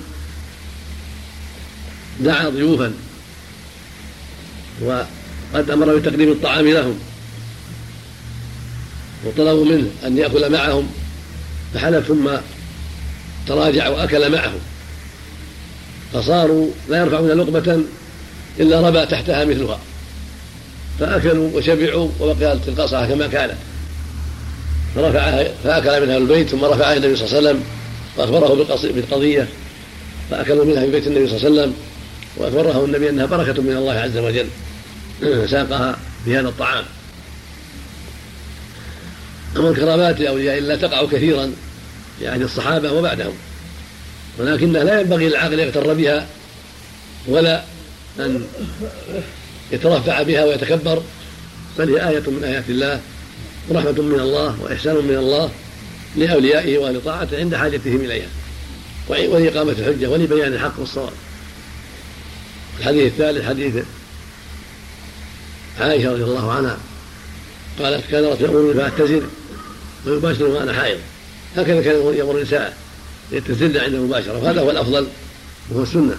Speaker 2: دعا ضيوفا وقد أمر بتقديم الطعام لهم وطلبوا منه أن يأكل معهم فحلف ثم تراجع وأكل معهم فصاروا لا يرفعون لقمة إلا ربى تحتها مثلها فأكلوا وشبعوا وبقيت القصعة كما كانت فرفعها فأكل منها البيت ثم رفعها النبي صلى الله عليه وسلم وأخبره بالقضية فأكلوا منها في بيت النبي صلى الله عليه وسلم وأخبره النبي أنها بركة من الله عز وجل ساقها بهذا الطعام. أما الكرامات لأولياء الله تقع كثيرا في عهد الصحابة وبعدهم ولكنها لا ينبغي للعاقل يغتر بها ولا أن يترفع بها ويتكبر بل هي آية من آيات الله ورحمة من الله وإحسان من الله لأوليائه وأهل طاعته عند حاجتهم إليها. ولإقامة الحجة ولبيان الحق والصواب. الحديث الثالث حديث عائشة رضي الله عنها. قالت كان رسول يأمرني فأعتزل ويباشر وأنا حائض. هكذا كان يأمر النساء يتزلن عند المباشرة. وهذا هو الأفضل. وهو السنة.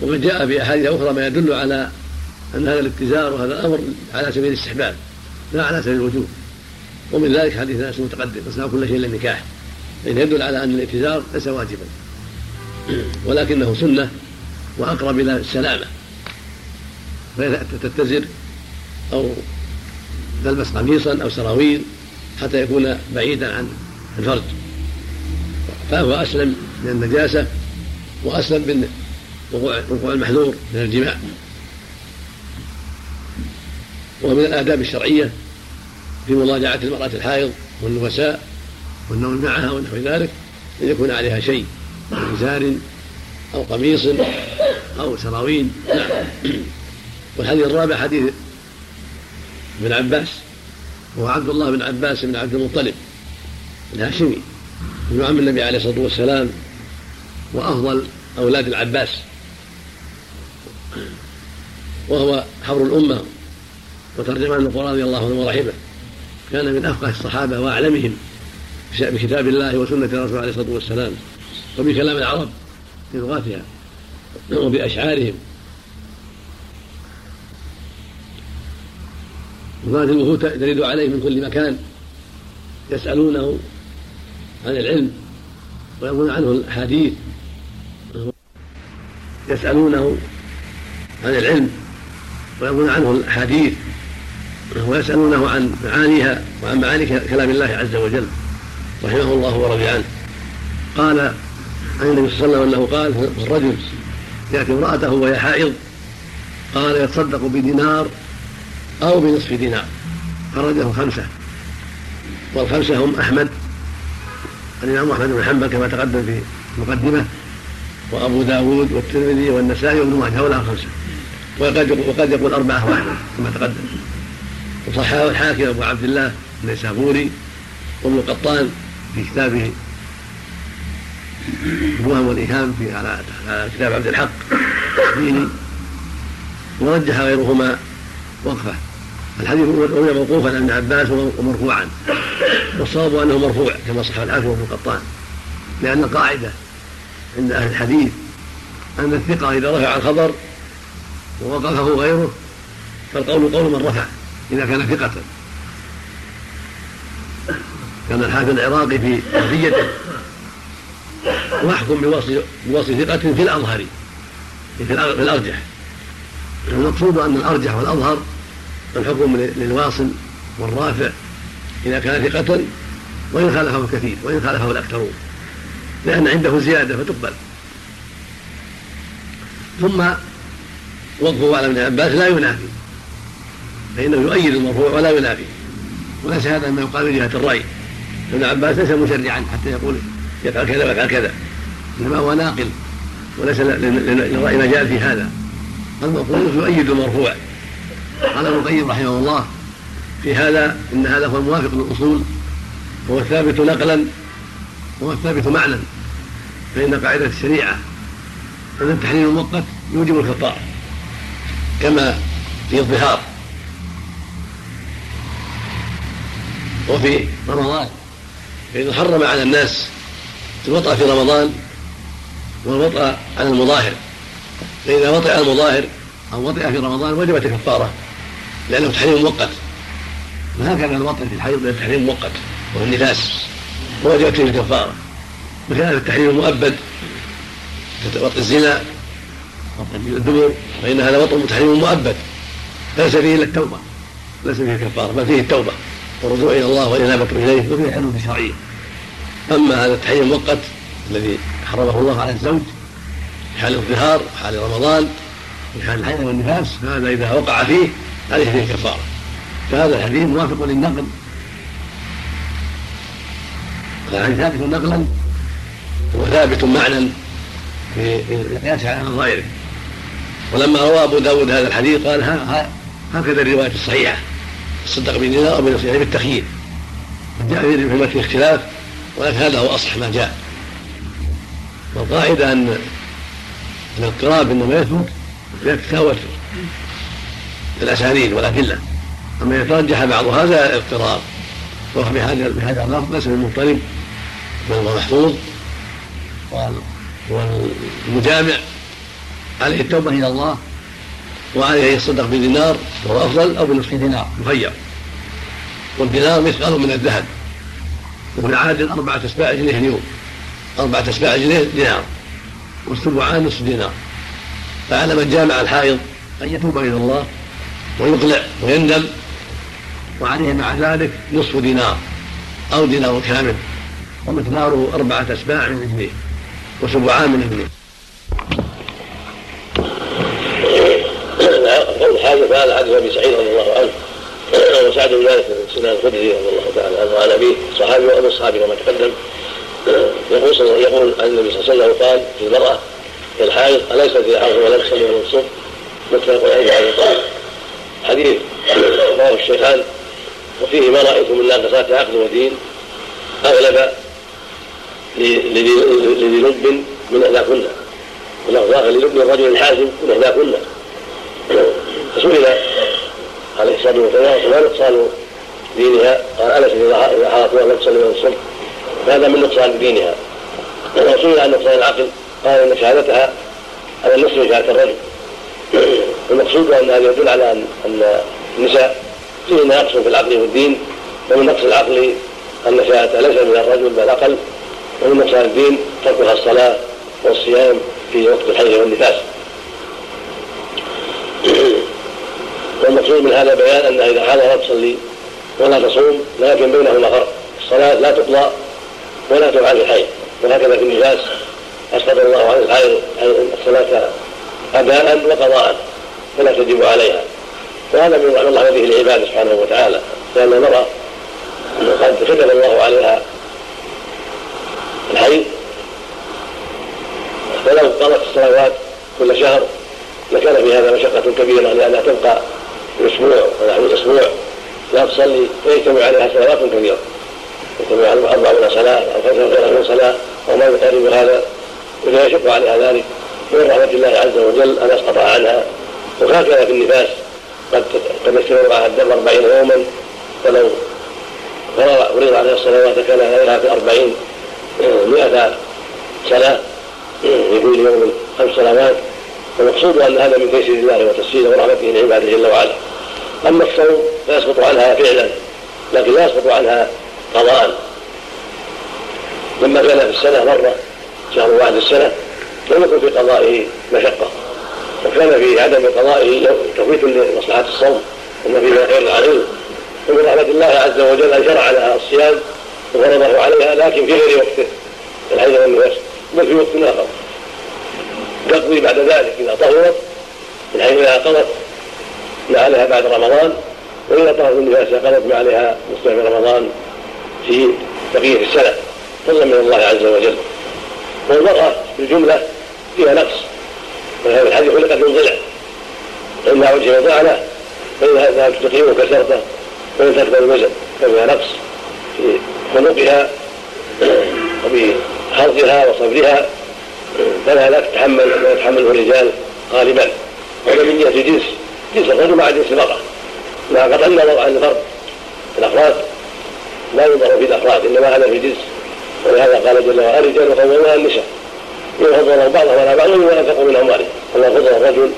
Speaker 2: وقد جاء في أحاديث أخرى ما يدل على أن هذا الابتزار وهذا الأمر على سبيل الاستحباب لا على سبيل الوجوب. ومن ذلك حديث ناس متقدم وصنع كل شيء إلا النكاح. فإن يدل على أن الابتزار ليس واجبا. ولكنه سنة وأقرب إلى السلامة. فإذا تتزر أو تلبس قميصا أو سراويل حتى يكون بعيدا عن الفرج. فهو أسلم من النجاسة وأسلم من وقوع المحذور من الجماع. ومن الآداب الشرعية في مضاجعة المرأة الحائض والنفساء والنوم معها ونحو ذلك أن يكون عليها شيء من إزار أو قميص أو سراويل. نعم. والحديث الرابع حديث ابن عباس وهو عبد الله بن عباس بن عبد المطلب الهاشمي ابن عم النبي عليه الصلاة والسلام وأفضل أولاد العباس. وهو حبر الأمة وترجمان القرآن رضي الله عنه ورحمه. كان من أفقه الصحابة وأعلمهم بكتاب الله وسنة الرسول عليه الصلاة والسلام وبكلام العرب بلغاتها وبأشعارهم. وكانت الوفود ترد عليه من كل مكان يسألونه عن العلم ويروون عنه الأحاديث يسألونه عن العلم ويروون عنه الأحاديث ويسألونه عن معانيها وعن معاني كلام الله عز وجل رحمه الله ورضي عنه. قال عن النبي صلى الله عليه وسلم أنه قال الرجل يأتي امرأته وهي حائض قال يتصدق بدينار أو بنصف دينار. خرجه خمسة والخمسة هم أحمد الإمام أحمد بن حنبل كما تقدم في المقدمه وأبو داود والترمذي والنسائي وابن ماجه هؤلاء الخمسة. وقد وقد يقول أربعة واحدة كما تقدم. وصححه الحاكم أبو عبد الله النيسابوري وابن القطان في كتابه الوهم والإيهام في على كتاب عبد الحق الديني ورجح غيرهما وقفة. الحديث روي موقوفا عن ابن عباس ومرفوعا. والصواب أنه مرفوع كما صح الحاكم وابن القطان لأن القاعدة عند أهل الحديث أن الثقة إذا رفع الخبر ووقفه غيره فالقول قول من رفع. إذا كان ثقه كان الحافظ العراقي في ألفيته واحكم بوصف بوصف ثقة في الأظهر. في الأرجح. المقصود أن الأرجح والأظهر الحكم للواصل والرافع إذا كان ثقة وإن خالفه الكثير وإن خالفه الأكثرون. لأن عنده زيادة فتقبل. ثم وقفه على ابن عباس لا ينافي. فإنه يؤيد المرفوع ولا ينافي. وليس هذا مما يقال من جهة الرأي. ابن عباس ليس مشرعا حتى يقول يفعل كذا ويفعل كذا. إنما هو ناقل. وليس للراي مجال في هذا. المقول يؤيد المرفوع قال ابن القيم رحمه الله في هذا إن هذا هو الموافق للأصول. وهو الثابت نقلا. وهو الثابت معنى فإن قاعدة الشريعة إن التحليل المؤقت يوجب الكفاره كما في الظهار. وفي رمضان. فإذا حرم على الناس الوطأ في رمضان والوطأ على المظاهر. فإذا وطئ المظاهر أو وطئ في رمضان وجبت الكفارة لأنه تحريم مؤقت. وهكذا الوطئ في الحيض تحريم مؤقت وهو النفاس. ووجبت فيه الكفارة بخلاف التحريم المؤبد وطئ الزنا وطئ الدبر فإن هذا وطئ تحريم مؤبد. ليس فيه إلا التوبة. ليس فيه الكفارة بل فيه التوبة. والرجوع إلى الله والإنابة إليه وفيه حلول شرعية. أما هذا التحريم المؤقت الذي حرمه الله على الزوج في حال الظهار وحال رمضان في حال الحيض والنفاس فهذا إذا وقع فيه عليه فيه كفارة. فهذا الحديث موافق للنقل. فالحديث ثابت نقلا وثابت معنى في القياس على ظاهره ولما روى أبو داود هذا الحديث قال هكذا الرواية الصحيحة. تصدق بدينار أو بنصف يعني بالتخيير. جاء في المتن اختلاف ولكن هذا هو أصح ما جاء. والقاعدة أن الاضطراب إنما يثبت يتفاوت الأسانيد والأدلة. أما يترجح بعض هذا اضطراب وهو بهذا بهذا اللفظ ليس بالمضطرب بل هو محفوظ والمجامع عليه التوبة إلى الله. وعليه يصدق بدينار وهو أفضل أو بنصف دينار. مخير والدينار مثقال من الذهب. وفي العادل أربعة أسباع جنيه اليوم أربعة أسباع جنيه دينار. والسبعان نصف دينار. فعلى من جامع الحائض أن يتوب إلى الله ويقلع ويندم. وعليه مع ذلك نصف دينار أو دينار كامل. ومقداره أربعة أسباع من الجنيه وسبعان من الجنيه
Speaker 8: حاجة فهذا حديث أبي سعيد رضي الله عنه. وسعد بن مالك سنان الخدري رضي الله تعالى عنه وعن أبيه صحابي وأبو الصحابي كما تقدم. يقول يقول عن النبي صلى الله عليه وسلم قال في المرأة في الحائض أليست في حائض ولا تصلي ولا تصوم متفق عليه على حديث رواه الشيخان. وفيه ما رأيت من ناقصات عقل ودين أغلب لذي لب من إحداكن ولفظ آخر للب الرجل الحازم من إحداكن فسئل عليه الصلاة والسلام ما نقصان دينها؟ قال ألست إذا حارت ولا تصلي ولا تصوم هذا من نقصان دينها؟ وسئل عن نقصان العقل قال إن شهادتها على النصف من شهادة الرجل. المقصود أن هذا يدل على أن النساء فيهن نقص في العقل والدين ومن نقص العقل أن شهادتها ليس من الرجل بل أقل ومن نقصان الدين تركها الصلاة والصيام في وقت الحيض والنفاس. والمقصود من هذا بيان انها إذا حاضر لا تصلي ولا تصوم لكن بينهما فرق. الصلاة لا تقضى ولا تفعل الحي وهكذا في النفاس أسقط الله عن الحائض الصلاة اداء وقضاء فلا تجب عليها. وهذا من رحمه الله به العباد سبحانه وتعالى. لأن المرأة قد كتب الله عليها الحي. فلو قضت الصلوات كل شهر لكان في هذا مشقة كبيرة لأنها تبقى أسبوع ونحو الأسبوع لا تصلي ويجتمع عليها صلوات كثيرة يجتمع عليها أربعون صلاة أو خمسة صلاة أو ما يقارب هذا. ولا يشق عليها ذلك. من رحمة الله عز وجل أن يسقط عنها. وهكذا في النفاس. قد قد يستمر معها الدم أربعين يوما. فلو فرض عليها الصلوات كان عليها في أربعين مئة صلاة. في كل يوم خمس صلوات. والمقصود أن هذا من تيسير الله وتسهيله ورحمته لعباده جل وعلا. أما الصوم فيسقط عنها فعلا لكن لا يسقط عنها قضاء. لما كان في السنة مرة شهر واحد السنة لم يكن في قضائه مشقة. وكان في عدم قضائه تفويت لمصلحة الصوم ان فيما خير عظيم ومن رحمه الله عز وجل ان شرع لها الصيام وفرضه عليها لكن في غير وقته. الحيض والنفاس بل في وقت آخر. تقضي بعد ذلك إذا طهرت من حيث إذا قضت ما عليها بعد رمضان وإذا طهرت النفاس قضت ما عليها مستوى رمضان في بقية السنة فضلا من الله عز وجل. والمرأة في الجمله فيها نقص ولهذا الحديث خلقت من ضلع. فإنها وجه ضعنه فإذا ذهبت تقيم كسرته وإن تكبر الوزن ففيها نقص في خلقها وبحرقها وصبرها. فلا لا تتحمل ما يتحمله الرجال غالبا. هذا من جهه جنس جنس الرجل مع جنس المرأة. لا قد النظر عن الفرد الأفراد لا ينظر في الأفراد إنما هذا في جنس ولهذا قال جل وعلا الرجال قوامون على النساء. يفضل بعضهم على بعض وما انفقوا من أموالهم. الله فضل الرجل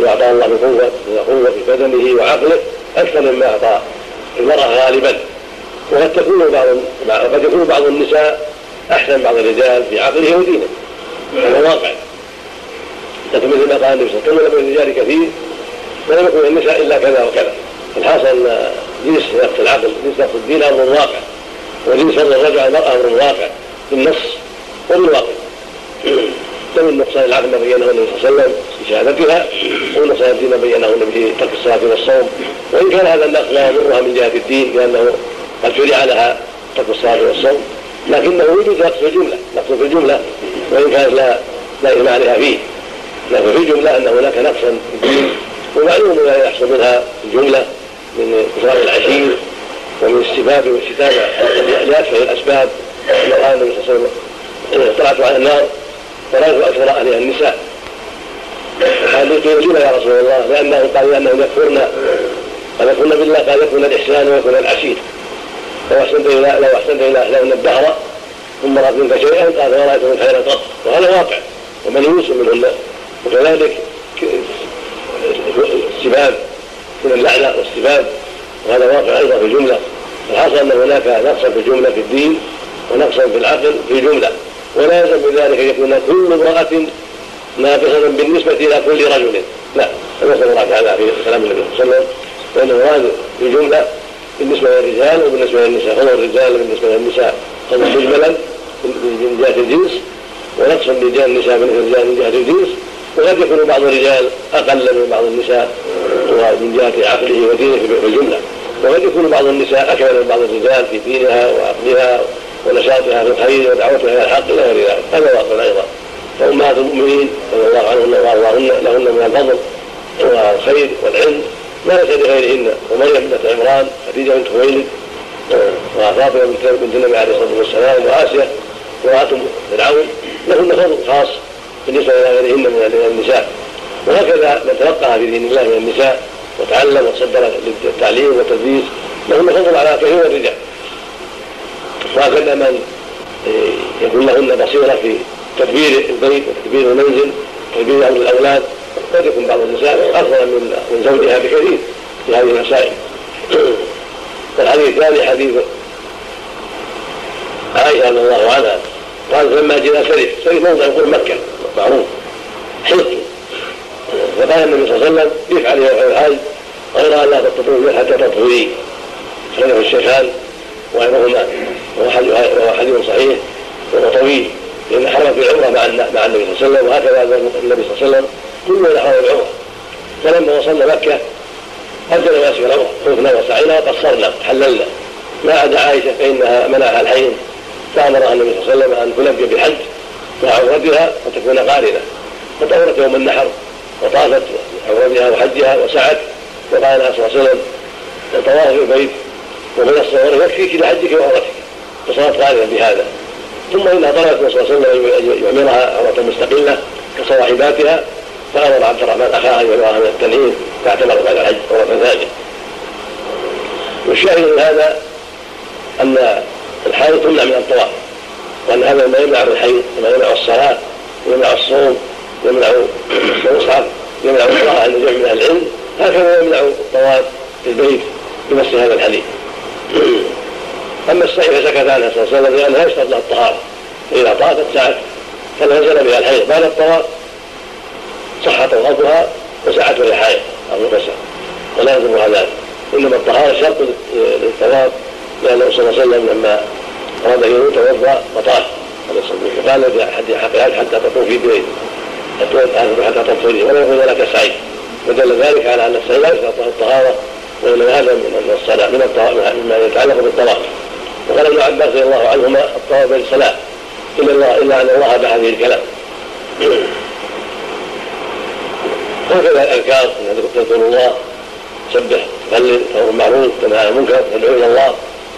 Speaker 8: واعطاه الله بقوة قوه في بدنه وعقله أكثر مما أعطى المرأة غالبا. وقد تكون بعض قد يكون بعض النساء أحسن بعض الرجال في عقله ودينه هذا واقع لكن مثل ما قال النبي صلى الله عليه وسلم الرجال كثير ولم يكن النساء إلا كذا وكذا. الحاصل أن جنس نفس العقل جنس نفس الدين أمر واقع وجنس فضل الرجل المراه أمر واقع بالنص وبالواقع من نقصان العقل ما بينه النبي صلى الله عليه وسلم في شهادتها ومن نقصان الدين ما بينه النبي ترك الصلاة والصوم. وإن كان هذا النقص لا يضرها من جهة الدين لأنه قد شرع لها ترك الصلاة والصوم. لكنه نقص في الجملة. نقص في الجملة وإن كانت لا لا اثم عليها فيه. لكن في الجملة أن هناك نقصا ومعلوم ما يحصل منها الجملة من كثران العشير ومن السباب والشتامه لأسفل الأسباب كما قال النبي صلى الله عليه وسلم طلعت على النار ثلاث أكثر أهلها النساء. قالوا لما يا رسول الله؟ لأنه قال لانهم يكفرن قد يكفرن بالله؟ قال يكفرن الإحسان ويكفرن العشير. لو احسنت إلى لو احسنت إلى احسان الدهر ثم رأت منك شيئا قال ما رايت من خيرا قط وهذا واقع. ومن يوسف منهن. وكذلك السباب من اللعنة والسباب. وهذا واقع أيضا في الجملة. الحاصل أن هناك نقصا في الجملة في الدين ونقصا في العقل في جمله ولا يلزم بذلك أن يكون كل امرأة ناقصة بالنسبة إلى كل رجل. لا. نسأل الله تعالى في كلام النبي صلى الله عليه وسلم هذا في جملة بالنسبة للرجال وبالنسبة للنساء. فهو الرجال بالنسبة للنساء. هذا مجملا من جهة الجنس ونقص من جهة النساء بالنسبة للرجال من جهة الجنس. وقد يكون بعض الرجال أقل من بعض النساء من جهة عقله ودينه في الجملة. وقد يكون بعض النساء أكمل من بعض الرجال في دينها وعقلها ونشاطها في الخير ودعوتها إلى الحق إلى غير ذلك. هذا واقع أيضا. وأمهات المؤمنين رضي الله عنهن وأرضاهن لهن من الفضل والخير والعلم. ليس لغيرهن. ومريم بنت عمران خديجة بنت خويلد وفاطمة بنت النبي عليه الصلاة والسلام وآسيا امرأة فرعون. لهن فضل خاص بالنسبة إلى غيرهن من النساء. وهكذا من تلقى في دين الله من النساء وتعلم وتصدر للتعليم والتدريس لهن فضل على كثير من الرجال. وهكذا من يكون لهن بصيرة في تدبير البيت وتدبير المنزل أمر الأولاد قد يكون بعض النساء افضل من من زوجها بكثير في هذه المسائل. والحديث الثاني حديث عائشة رضي الله عنها. قالت لما جئنا سرف سرف موضع يقول مكة معروف حلق فقال النبي صلى الله عليه وسلم افعل يا الحاج غير ان لا تطلبوا حتى تطهري. خرجه الشيخان وغيرهما وهو حديث صحيح وهو طويل. لأن حرم في مع مع النبي صلى الله عليه وسلم وهكذا النبي صلى الله عليه وسلم كل من حرم العمرة. فلما وصلنا مكة أدى ناسك العمرة. طفنا وسعينا وقصرنا حللنا. ما عدا عائشة فإنها منعها الحين. فأمرها النبي صلى الله عليه وسلم أن تلبي بالحج مع عمرتها وتكون قارنة. فطهرت يوم النحر وطافت عمرتها وحجها وسعت. وقال صلى الله عليه وسلم طواف البيت ومن الصور يكفيك لحجك وعمرتك فصارت قارنة بهذا. ثم انها طلبت صلى الله عليه وسلم أن يعمرها عمره مستقلة كصواحباتها فأمر عبد الرحمن اخاها أن يعمرها من التنعيم فاعتمر بعد الحج عمره ثانية والشاهد من هذا أن الحائض تمنع من الطواف وأن هذا ما يمنع الحيض وما يمنع الصلاة يمنع الصوم يمنع المصحف يمنع القراءه عند جمع من أهل العلم هكذا يمنع الطواف في البيت بنص هذا الحديث. أما السعي فسكت عنها صلى الله عليه وسلم لانها يشترط لها الطهاره فاذا طافت سعت فنزل بها الحيض بعد الطواف صح طوافها وسعت وهي حائض أو مغتسل ولا يلزمها ذلك. إنما الطهارة شرط للطواف لأنه صلى الله عليه وسلم لما أراد أن يتوضا وطاف قال في احد حقيقات حتى تطوفي بيت حتى تطهري ولا يكون لك سعي ودل ذلك على أن السعي لا يشترط الطهارة وإنما هذا من الصلاة من الطواف مما يتعلق بالطواف وقال ابن عباس رضي الله عنهما الطواف بالصلاه الا الله إلا أن الله بهذه الكلام. وهكذا الأذكار تذكر الله. تسبح تهلل تامر بالمعروف تنهى عن المنكر تدعو إلى الله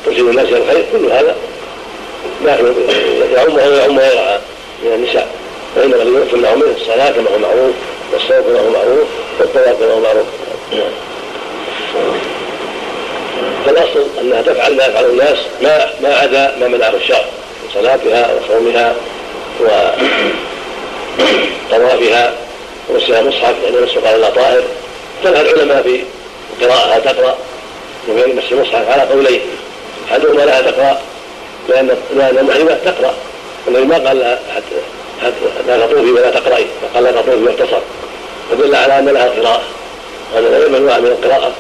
Speaker 8: ترشد الناس إلى الخير كل هذا لكن يعمه ويعم غيرها من النساء. فانما الذي يمنع منه الصلاة كما هو معروف والصوم كما هو معروف والطواف كما هو معروف فالاصل انها تفعل ما يفعل الناس ما ما عدا ما منعه الشرع من صلاتها وصومها وطوافها ومسها مصحف يعني قال الله طاهر اختلف العلماء في قراءة تقرأ وغير مس المصحف على قولين. احدهما لها تقرأ؟ لأن لأن المحرمه تقرأ. والنبي ما قال لها لا تطوفي ولا تقرأي فقال لا تطوفي واختصر. فدل على أن لها قراءة. وان لا يمنع من القراءة.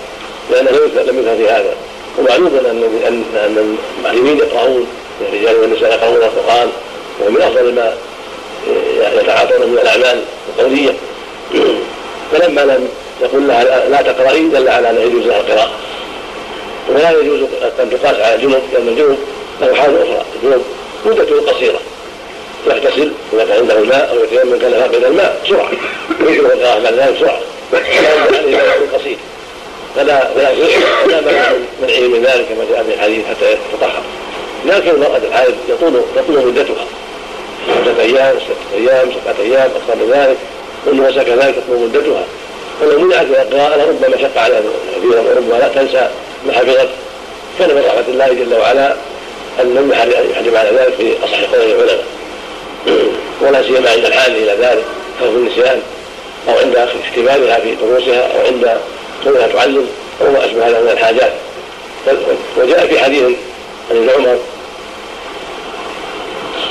Speaker 8: لأنه لم يذكر في هذا. ومعلوم ان ان المعلمين يقرؤون الرجال والنساء يقرؤون القرآن وهو من أفضل ما يتعاطون من الأعمال القولية. فلما لم يقل لها لا تقرأي دل على انه يجوز لها القراءة. ولا يجوز أن تقاس على الجنوب لأن الجنوب له حال أخرى. الجنوب مدته قصيرة. يغتسل إذا كان عنده الماء أو يتيمم كان فاقد الماء بسرعة. ويجوز القراءة بعد ذلك قصير فلا فلا فلا منع من ذلك كما جاء في الحديث حتى يتطهر. لكن المرأة الحائض يطول تطول مدتها. خمسة أيام ستة أيام سبعة أيام أكثر من ذلك. والنفساء كذلك تطول مدتها. ولو منعت من القراءة لربما شق على كثيرا وربما لا تنسى ما حفظت كان من رحمة الله جل وعلا أن لم يحرم على ذلك في أصح قول العلماء. ولا سيما عند الحاجة إلى ذلك خوف النسيان أو عند اختبارها في دروسها أو عند كونها تعلم أو ما أشبه هذا من الحاجات. وجاء في حديث عن ابن عمر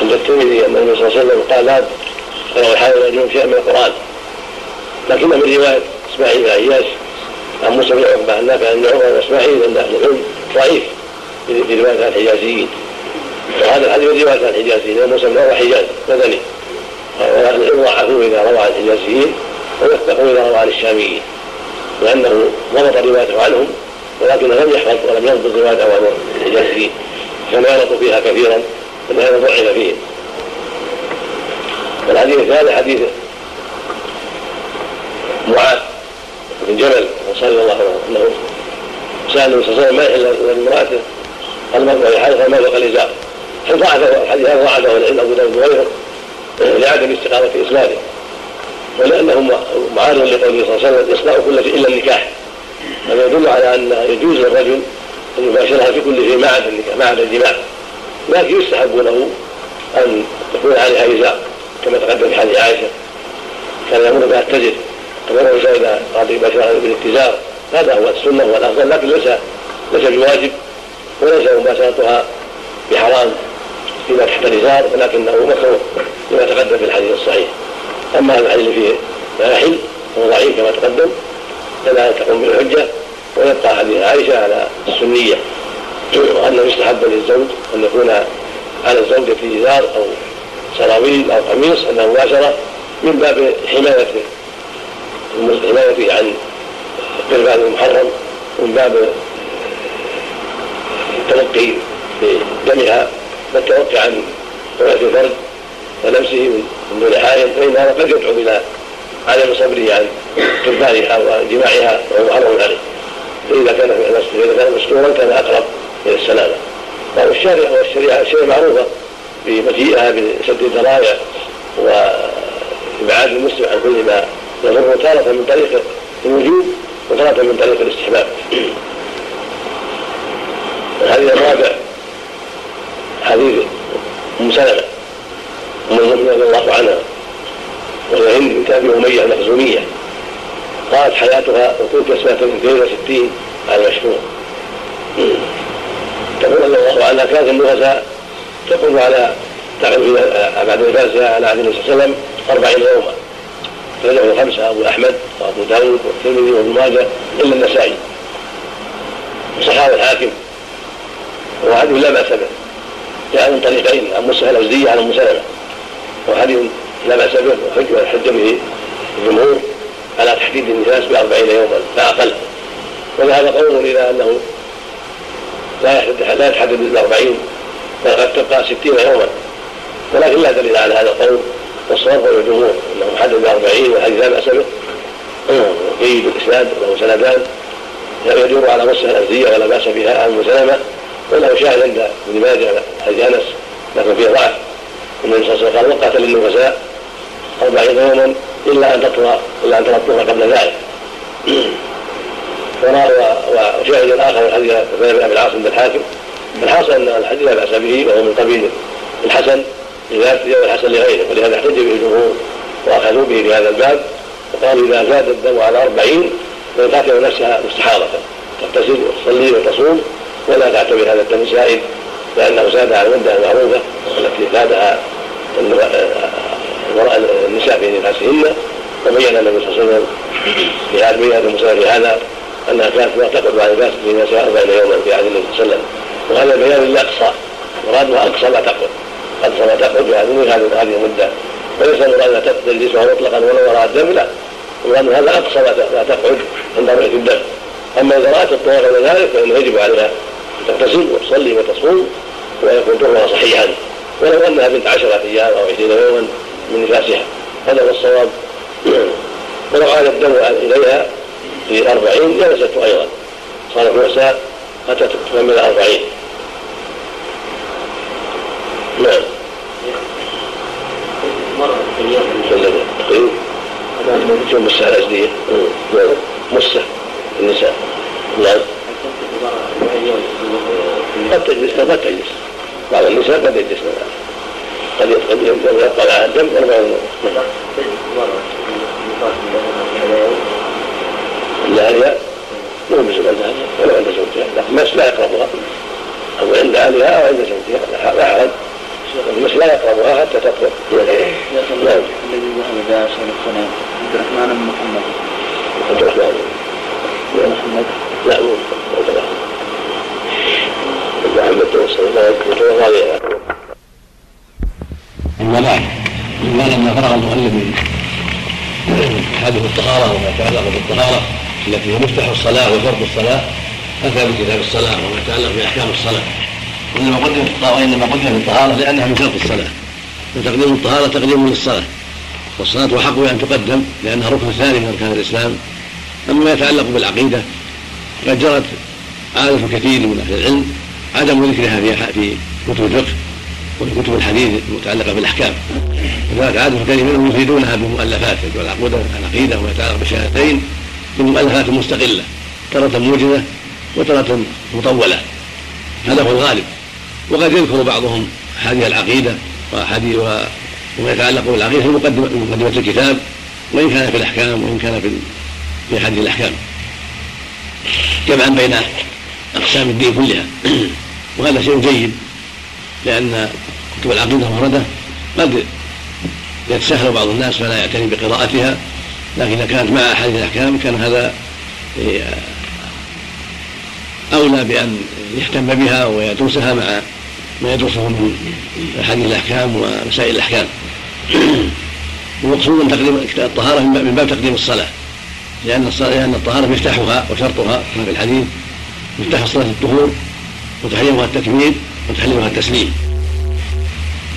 Speaker 8: عند الترمذي أن النبي صلى الله عليه وسلم قال لا يقرأ الحاجة رجل شيئا من القرآن. لكن من رواية إسماعيل بن عياش عن موسى بن عقبة النافع عن عمر وإسماعيل عند أهل العلم ضعيف في رواية الحجازيين. وهذا الحديث من رواية الحجازيين موسى بن عقبة حجاز مدني. وأهل العلم ضعفوه إذا روى عن الحجازيين ووثقوا إذا روى عن الشاميين. لأنه ضبط روايته عنهم ولكنه لم يحفظ ولم يضبط روايته عن الحجازيين كان يغلط فيها كثيرا فلهذا ضعف فيهم والحديث الثالث حديث معاذ بن جبل رضي الله عنه أنه سأل النبي صلى الله عليه وسلم ما يحل لامراته المرأة يحلها ما فوق الازار فضعفه الحديث هذا ضعفه العلم ابو داود وغيره لعدم استقامة إسناده. ولأنه معارض لقوله صلى الله عليه وسلم يصنع كل شيء إلا النكاح. هذا يدل على أن يجوز للرجل أن يباشرها في كل شيء ما عدا النكاح ما عدا الجماع. لكن يستحب له أن تكون عليها إزاء كما تقدم في حديث عائشة. كان يأمر بها التجر كما يأمر إذا أراد يباشرها بالاتزار. هذا هو السنة والأفضل لكن ليس ليس بواجب وليس مباشرتها بحرام فيما تحت الإزار ولكنه مكروه لما تقدم في الحديث الصحيح. أما هذا الحديث فيه ما يحل فهو ضعيف كما تقدم فلا تقوم به الحجة ويبقى حديث عائشة على السنية. وأنه يستحب للزوج أن يكون على الزوجة إزار أو سراويل أو قميص أنه مباشرة من باب حمايته حمايته عن قربان المحرم ومن باب التلقي بدمها والتوقي عن رؤية الفرد. ولمسه من دون حائل فإن هذا قد يدعو إلى عدم صبره عن قربانها وجماعها وهو محرم عليه. فإذا كان إذا كان مستورا كان أقرب إلى السلامة. والشريعة والشريعة شيء معروفة بمجيئها بسد الذرائع وإبعاد المسلم عن كل ما يضره تارة من طريق الوجوب وتارة من طريق الاستحباب. الحديث الرابع حديث أم سلمة. رضي الله عنها. وهي هند بنت ابي اميه المخزوميه قالت حياتها وكنت سنه 62 على المشهور تقول رضي الله عنها كانت النفساء تقوم على تعرف بعد نفاسها على عهد النبي صلى الله عليه وسلم أربعين يوما. أخرجه خمسة أبو أحمد وأبو داود والترمذي وابن ماجه إلا النسائي. وصححه الحاكم. وحديث لا بأس به. جاء من طريقين عن موسى الأزدي عن أم سلمة. وحديث لا بأس به وحج به الجمهور على تحديد النفاس بأربعين يوما لا أقل. وذهب قوم إلى أنه لا لا يتحدد بالأربعين بل قد تبقى ستين يوما. ولكن لا دليل على هذا القول والصواب قول الجمهور إنه محدد بأربعين والحديث لا بأس به جيد الإسناد له سندان. يدور على مسألة الأزدية ولا بأس بها. عن مسلمة وله شاهد عند ابن ماجه حديث أنس لكن فيه ضعف. النبي صلى الله عليه وسلم قال وقت للنفساء أربعين يوما إلا أن تطهر إلا أن تطهر قبل ذلك. وشاهد آخر من حديث بن أبي العاص عند الحاكم. الحاصل أن الحديث لا بأس به وهو من قبيل الحسن لذاته والحسن لغيره ولهذا احتج به الجمهور وأخذوا به في هذا الباب. وقالوا إذا زاد الدم على أربعين فإن نفسها مستحاضة. تغتسل وتصلي وتصوم ولا تعتبر هذا الدم سائد لأنه زاد على المدة المعروفة التي زادها النساء في نفاسهن وبين النبي صلى الله عليه وسلم في بين المسلم في هذا أنها كانت لا تقعد عن الناس في نفسها أربعين يوما في عهد النبي صلى الله عليه وسلم. وهذا بيان للاقصى مرادها اقصى ما تقعد. اقصى ما تقعد في هذه هذه المده وليس تقتل جسمها مطلقا ولو وراء الدم لا. المراد هذا أقصى ما تقعد عند رؤيه الدم. أما إذا رأت الطهور قبل ذلك فإنه يجب عليها تغتسل وتصلي وتصوم ويكون طهرها صحيحا ولو انها بنت عشرة أيام أو عشرين يوما من نفاسها هذا هو الصواب ولو عاد الدم اليها في أربعين جلست أيضا صارت موسى حتى تكمل أربعين نعم مرة في اليوم نعم مسة النساء نعم قد تجلس قد تجلس بعض النساء قد يجلسن قد قد يبقى على الدم ولا لأهلها مو بزوج عندها ولا عند زوجها لكن مس لا يقربها أو عند أهلها أو عند زوجها لا حرج المس لا يقربها حتى تطلق نعم
Speaker 6: الذي ذهب بها شيخ السلام عبد الرحمن بن محمد
Speaker 8: عبد الرحمن
Speaker 6: محمد
Speaker 8: لا مو. عبد الرحمن محمد توصل الله يكفي عليها
Speaker 2: أما لما فرغ المؤلف من حديث الطهارة وما يتعلق بالطهارة التي هي مفتاح الصلاة وشرط الصلاة أتى بكتاب الصلاة وما يتعلق بأحكام الصلاة. وإنما قدم وإنما قدم الطهارة لأنها من شرط الصلاة. وتقديم الطهارة تقديم للصلاة. والصلاة أحق بأن تقدم لأنها ركن ثاني من أركان الإسلام. أما ما يتعلق بالعقيدة قد جرت عادة كثير من أهل العلم عدم ذكرها في في كتب الفقه وفي كتب الحديث المتعلقة بالأحكام. وذلك عادة كثير منهم يفيدونها بمؤلفات والعقيدة العقيدة وما يتعلق بالشهادتين بمؤلفات مستقلة تارة موجزة وتارة مطولة. هذا هو الغالب. وقد يذكر بعضهم أحاديث العقيدة وأحاديث وما يتعلق بالعقيدة في مقدمة الكتاب وإن كان في الأحكام وإن كان في في حديث الأحكام. جمعا بين أقسام الدين كلها. وهذا شيء جيد لأن كتب العقيدة المفردة قد يتساهل بعض الناس فلا يعتني بقراءتها لكن إذا كانت مع أحاديث الأحكام كان هذا أولى بأن يهتم بها ويدرسها مع ما يدرسه من أحاديث الأحكام ومسائل الأحكام. ومقصود تقديم الطهارة من باب تقديم الصلاة لأن الصلاة لأن الطهارة مفتاحها وشرطها كما في الحديث. مفتاح الصلاة الطهور وتحريمها التكبير وتحريمها التسليم.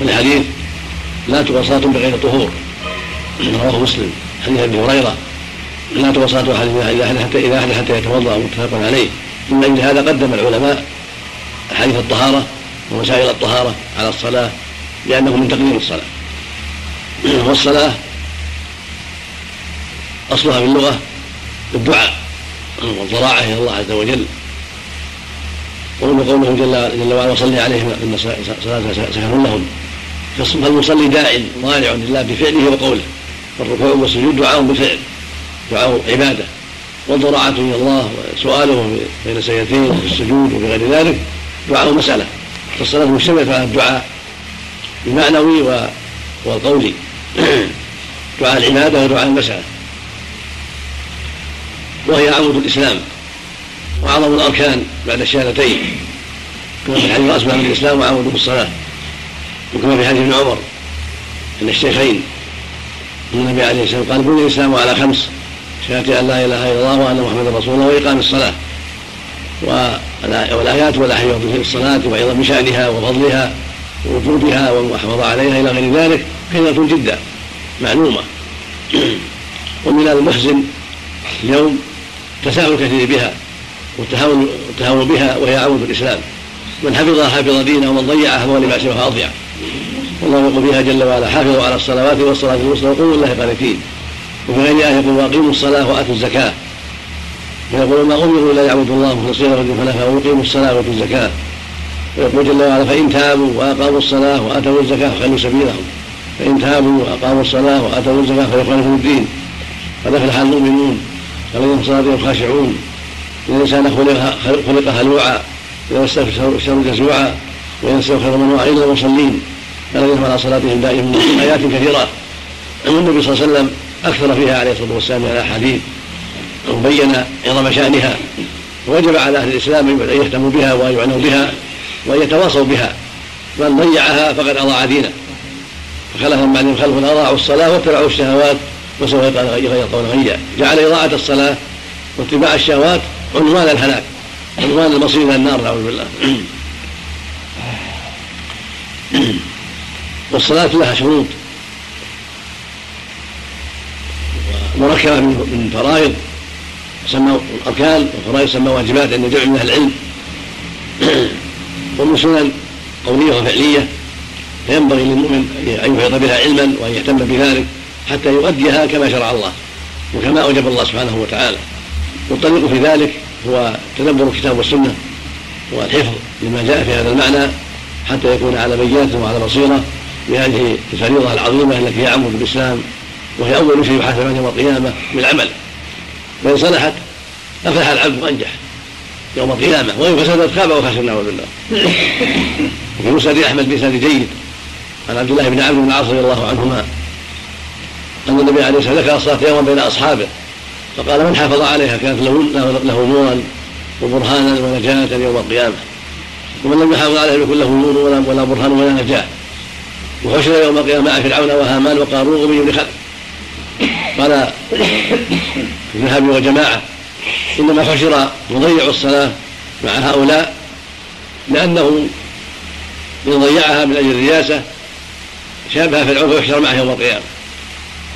Speaker 2: والحديث لا تقى صلاة بغير طهور. رواه مسلم. حديث أبي هريرة. لا تقى صلاة أحد اذا أحد حتى اذا أحد حتى يتوضأ متفق عليه. من أجل هذا قدم العلماء حديث الطهارة ومسائل الطهارة على الصلاة لأنه من تقديم الصلاة. والصلاة أصلها في اللغة الدعاء والضراعه إلى الله عز وجل. قوله جل جل وعلا وصلي عليهم أن صلاة سكن لهم. فالمصلي داع ضارع لله بفعله وقوله. فالركوع والسجود دعاء بالفعل دعاء عبادة. والضراعة إلى الله وسؤاله بين سيدتين في السجود وفي غير ذلك دعاء مسألة. فالصلاة مشتملة على الدعاء المعنوي والقولي. دعاء العبادة ودعاء المسألة. وهي عمود الإسلام. وأعظم الأركان بعد الشهادتين كما في حديث رأس من الإسلام وعمود الصلاة وكما في حديث ابن عمر أن الشيخين النبي عليه الصلاة والسلام قال بني الإسلام على خمس شهادة أن لا إله إلا الله وأن محمدا رسول الله وإقام الصلاة. والآيات والاحاديث في الصلاة وأيضا بشأنها وفضلها ووجودها والمحافظه عليها إلى غير ذلك كثيره جدا معلومة. ومن المحزن اليوم تساهل كثير بها. والتهاون بها وهي عمود الإسلام. من حفظها حفظ دينه ومن ضيعها فهو لما سواها اضيع والله يقول فيها جل وعلا حافظوا على الصلوات والصلاة الوسطى وقوموا الله قانتين وفي غير آية يقول وأقيموا الصلاة وآتوا الزكاة. ويقول ما أمروا إلا يعبدوا الله مخلصين له الدين حنفاء ويقيموا الصلاة وآتوا الزكاة. ويقول جل وعلا فإن تابوا وأقاموا الصلاة وآتوا الزكاة فخلوا سبيلهم. فإن تابوا وأقاموا الصلاة وآتوا الزكاة فيخالفوا الدين. قد أفلح المؤمنون الذين صلاتهم خاشعون. الإنسان خلق هلوعا استغفر الشر جزوعا وإن استغفر من إلا المصلين. الذين على صلاتهم دائما آيات كثيرة. والنبي صلى الله عليه وسلم أكثر فيها عليه الصلاة والسلام من الأحاديث وبين عظم شأنها. وجب على أهل الإسلام أن يهتموا بها وأن يعنوا بها وأن يتواصوا بها. من ضيعها فقد أضاع دينه. فخلف من بعدهم خلف أضاعوا الصلاة واتبعوا الشهوات وسوف قول غيا جعل إضاعة الصلاة واتباع الشهوات عنوان الهلاك عنوان المصير إلى النار نعوذ بالله. والصلاة لها شروط. مركبة من فرائض تسمى أركان وفرائض تسمى واجبات عند جمع من أهل العلم. ومن سنن قولية وفعلية فينبغي للمؤمن أن يحيط بها علما وأن يهتم بذلك حتى يؤديها كما شرع الله وكما أوجب الله سبحانه وتعالى. والطريق في ذلك هو تدبر الكتاب والسنة والحفظ لما جاء في هذا المعنى حتى يكون على بينة وعلى بصيرة بهذه الفريضة العظيمة التي هي عمود الإسلام وهي أول شيء يحاسب عنه يوم القيامة بالعمل فإن صلحت أفلح العبد وأنجح يوم القيامة. وإن فسدت خاب وخسر نعوذ بالله. وفي مسند أحمد بإسناد جيد عن عبد الله بن عمرو بن العاص رضي الله عنهما أن النبي عليه الصلاة والسلام ذكر الصلاة يوما بين أصحابه. فقال من حافظ عليها؟ كانت له له نورا وبرهانا ونجاة يوم القيامة. ومن لم يحافظ عليها يكون له نور ولا ولا برهان ولا نجاة. وحشر يوم القيامة مع فرعون وهامان وقارون وبي بن خلف. قال الذهبي وجماعة إنما حشر مضيع الصلاة مع هؤلاء لأنه إن ضيعها من أجل الرياسة. شابه فرعون فيحشر معه يوم القيامة.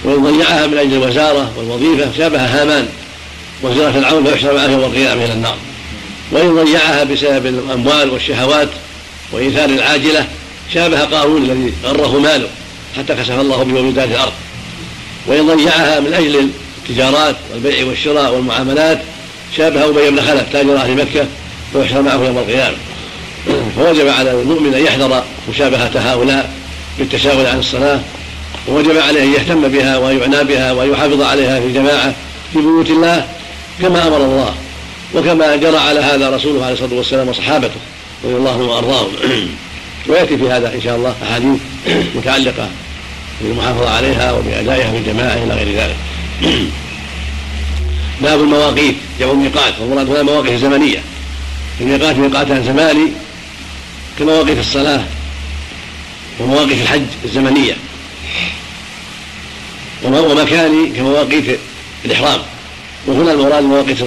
Speaker 2: وإن ضيعها من أجل الوزارة والوظيفة شابه هامان. وزيرة فرعون فيحشر معه يوم القيامة إلى النار. وإن ضيعها بسبب الأموال والشهوات وإيثار العاجلة شابه قارون الذي غره ماله حتى كسف الله به وبلدان الأرض. وإن ضيعها من أجل التجارات والبيع والشراء والمعاملات شابه أبي بن خلف تاجر أهل مكة ويحشر معه يوم القيامة. فوجب على المؤمن أن يحذر مشابهة هؤلاء بالتشاغل عن الصلاة ووجب عليه أن يهتم بها وأن يعنى بها وأن يحافظ عليها في جماعة في بيوت الله كما أمر الله وكما جرى على هذا رسوله عليه الصلاة والسلام وصحابته رضي الله عنهم وأرضاهم. ويأتي في هذا إن شاء الله أحاديث متعلقة بالمحافظة عليها وبأدائها في الجماعة إلى غير ذلك. باب المواقيت جمع ميقات والمراد هنا المواقيت الزمنية. الميقات ميقاتان زماني كمواقيت الصلاة ومواقيت الحج الزمنية. ومكاني كمواقيت الإحرام. وهنا المراد المواقيت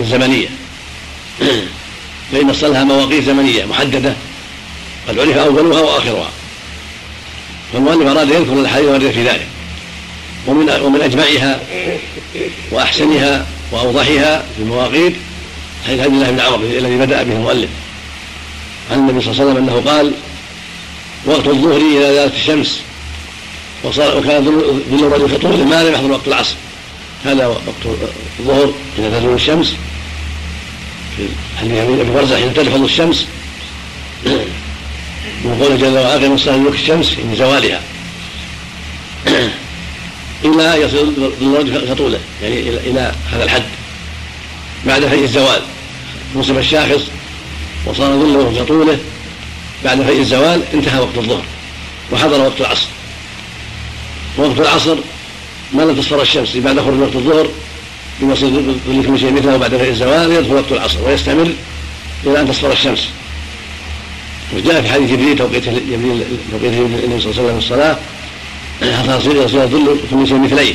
Speaker 2: الزمنية. فإن الصلاة مواقيت زمنية محددة قد عرف أولها وآخرها. فالمؤلف أراد يذكر الأحاديث الواردة في ذلك. ومن ومن أجمعها وأحسنها وأوضحها في المواقيت حديث عبد الله بن عمر الذي بدأ به المؤلف. عن النبي صلى الله عليه وسلم أنه قال وقت الظهر إلى ذات الشمس وكان ظل الرجل في طول ما لم يحضر وقت العصر. هذا وقت الظهر حين تزول الشمس. في حديث برزة حين تلفظ الشمس. وقول جل وعلا أقم الصلاة لدلوك الشمس من زوالها. إلى يصل الرجل كطوله يعني إلى هذا الحد. بعد فيء الزوال. نصب الشاخص وصار ظله كطوله بعد فيء الزوال انتهى وقت الظهر. وحضر وقت العصر. وقت العصر ما لم تصفر الشمس بعد خروج وقت الظهر يصير ظل كل شيء مثله بعد فيء الزوال يدخل وقت العصر ويستمر إلى أن تصفر الشمس. وجاء في حديث جبريل توقيت جبريل توقيت النبي صلى الله عليه وسلم الصلاة حتى يصير يصير الظل كل شيء مثليه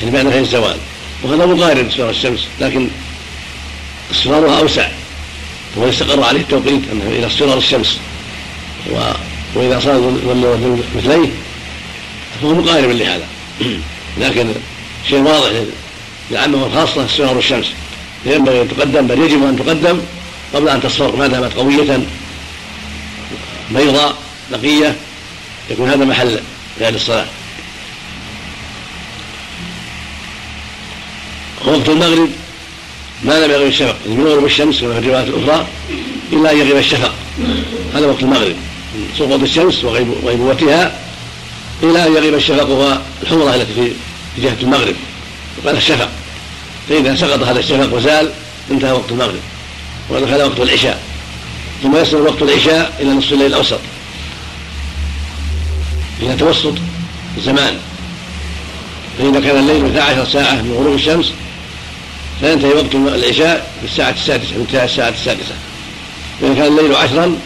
Speaker 2: يعني بعد فيء الزوال. وهذا مقارب اصفار الشمس لكن اصفارها أوسع. وقد استقر عليه التوقيت أنه إلى اصفرار الشمس و... وإذا صار ظل مثليه فهو مقارب لهذا. لكن شيء واضح للعامة والخاصة استمرار الشمس. ينبغي أن تقدم بل يجب أن تقدم قبل أن تصفر ما دامت قوية بيضاء نقية يكون هذا محل لأهل الصلاة. وقت المغرب ما لم يغيب الشفق من غروب الشمس كما في الروايات الأخرى إلا أن يغيب الشفق. هذا وقت المغرب. سقوط الشمس وغيبوتها إلى أن يغيب الشفق وهو الحمرة التي في جهة المغرب وقال الشفق. فإذا سقط هذا الشفق وزال انتهى وقت المغرب ودخل وقت العشاء. ثم يصل وقت العشاء إلى نصف الليل الأوسط. إلى توسط الزمان. فإذا كان الليل 12 ساعة من غروب الشمس فينتهي وقت العشاء في الساعة السادسة انتهى الساعة السادسة. وإذا كان الليل عشرا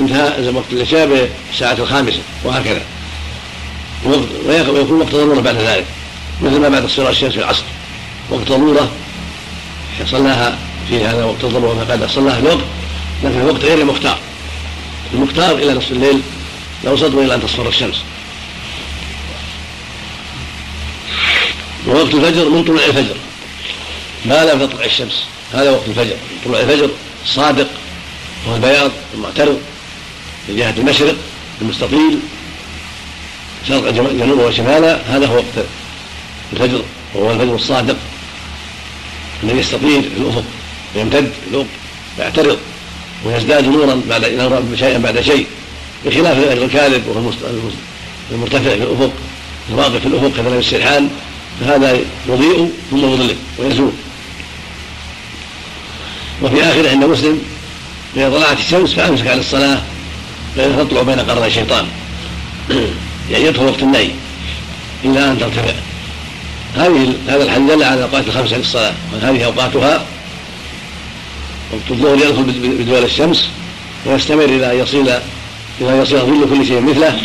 Speaker 2: انتهى وقت العشاء بالساعة الخامسة وهكذا. ويكون وقت ضرورة بعد ذلك مثل ما بعد اصفرار الشمس في العصر. وقت ضرورة صلاها في هذا وقت الضرورة فقد صلاها في الوقت لكن وقت غير المختار. المختار إلى نصف الليل الأوسط وإلى أن تصفر الشمس. ووقت الفجر من طلوع الفجر. ما لم تطلع الشمس. هذا وقت الفجر. طلوع الفجر الصادق وهو البياض المعترض من جهة المشرق المستطيل. شرق جنوبا وشمالا هذا هو وقت الفجر وهو الفجر الصادق. الذي يستطير الأفق ويمتد الأفق ويعترض ويزداد نورا بعد شيئا بعد شيء بخلاف الكاذب وهو المرتفع في الأفق الواقف في الأفق كذلك السرحان فهذا يضيء ثم يظلم ويزول. وفي آخره عند مسلم اذا طلعت الشمس فأمسك عن الصلاة فإذا تطلع بين قرني الشيطان. يعني يدخل وقت النهي إلى أن ترتفع. هذه هذا الحديث دل على الأوقات الخمسة للصلاة وهذه أوقاتها وقت الظهر يدخل بدول الشمس ويستمر إلى أن يصل إلى أن يصل ظل كل شيء مثله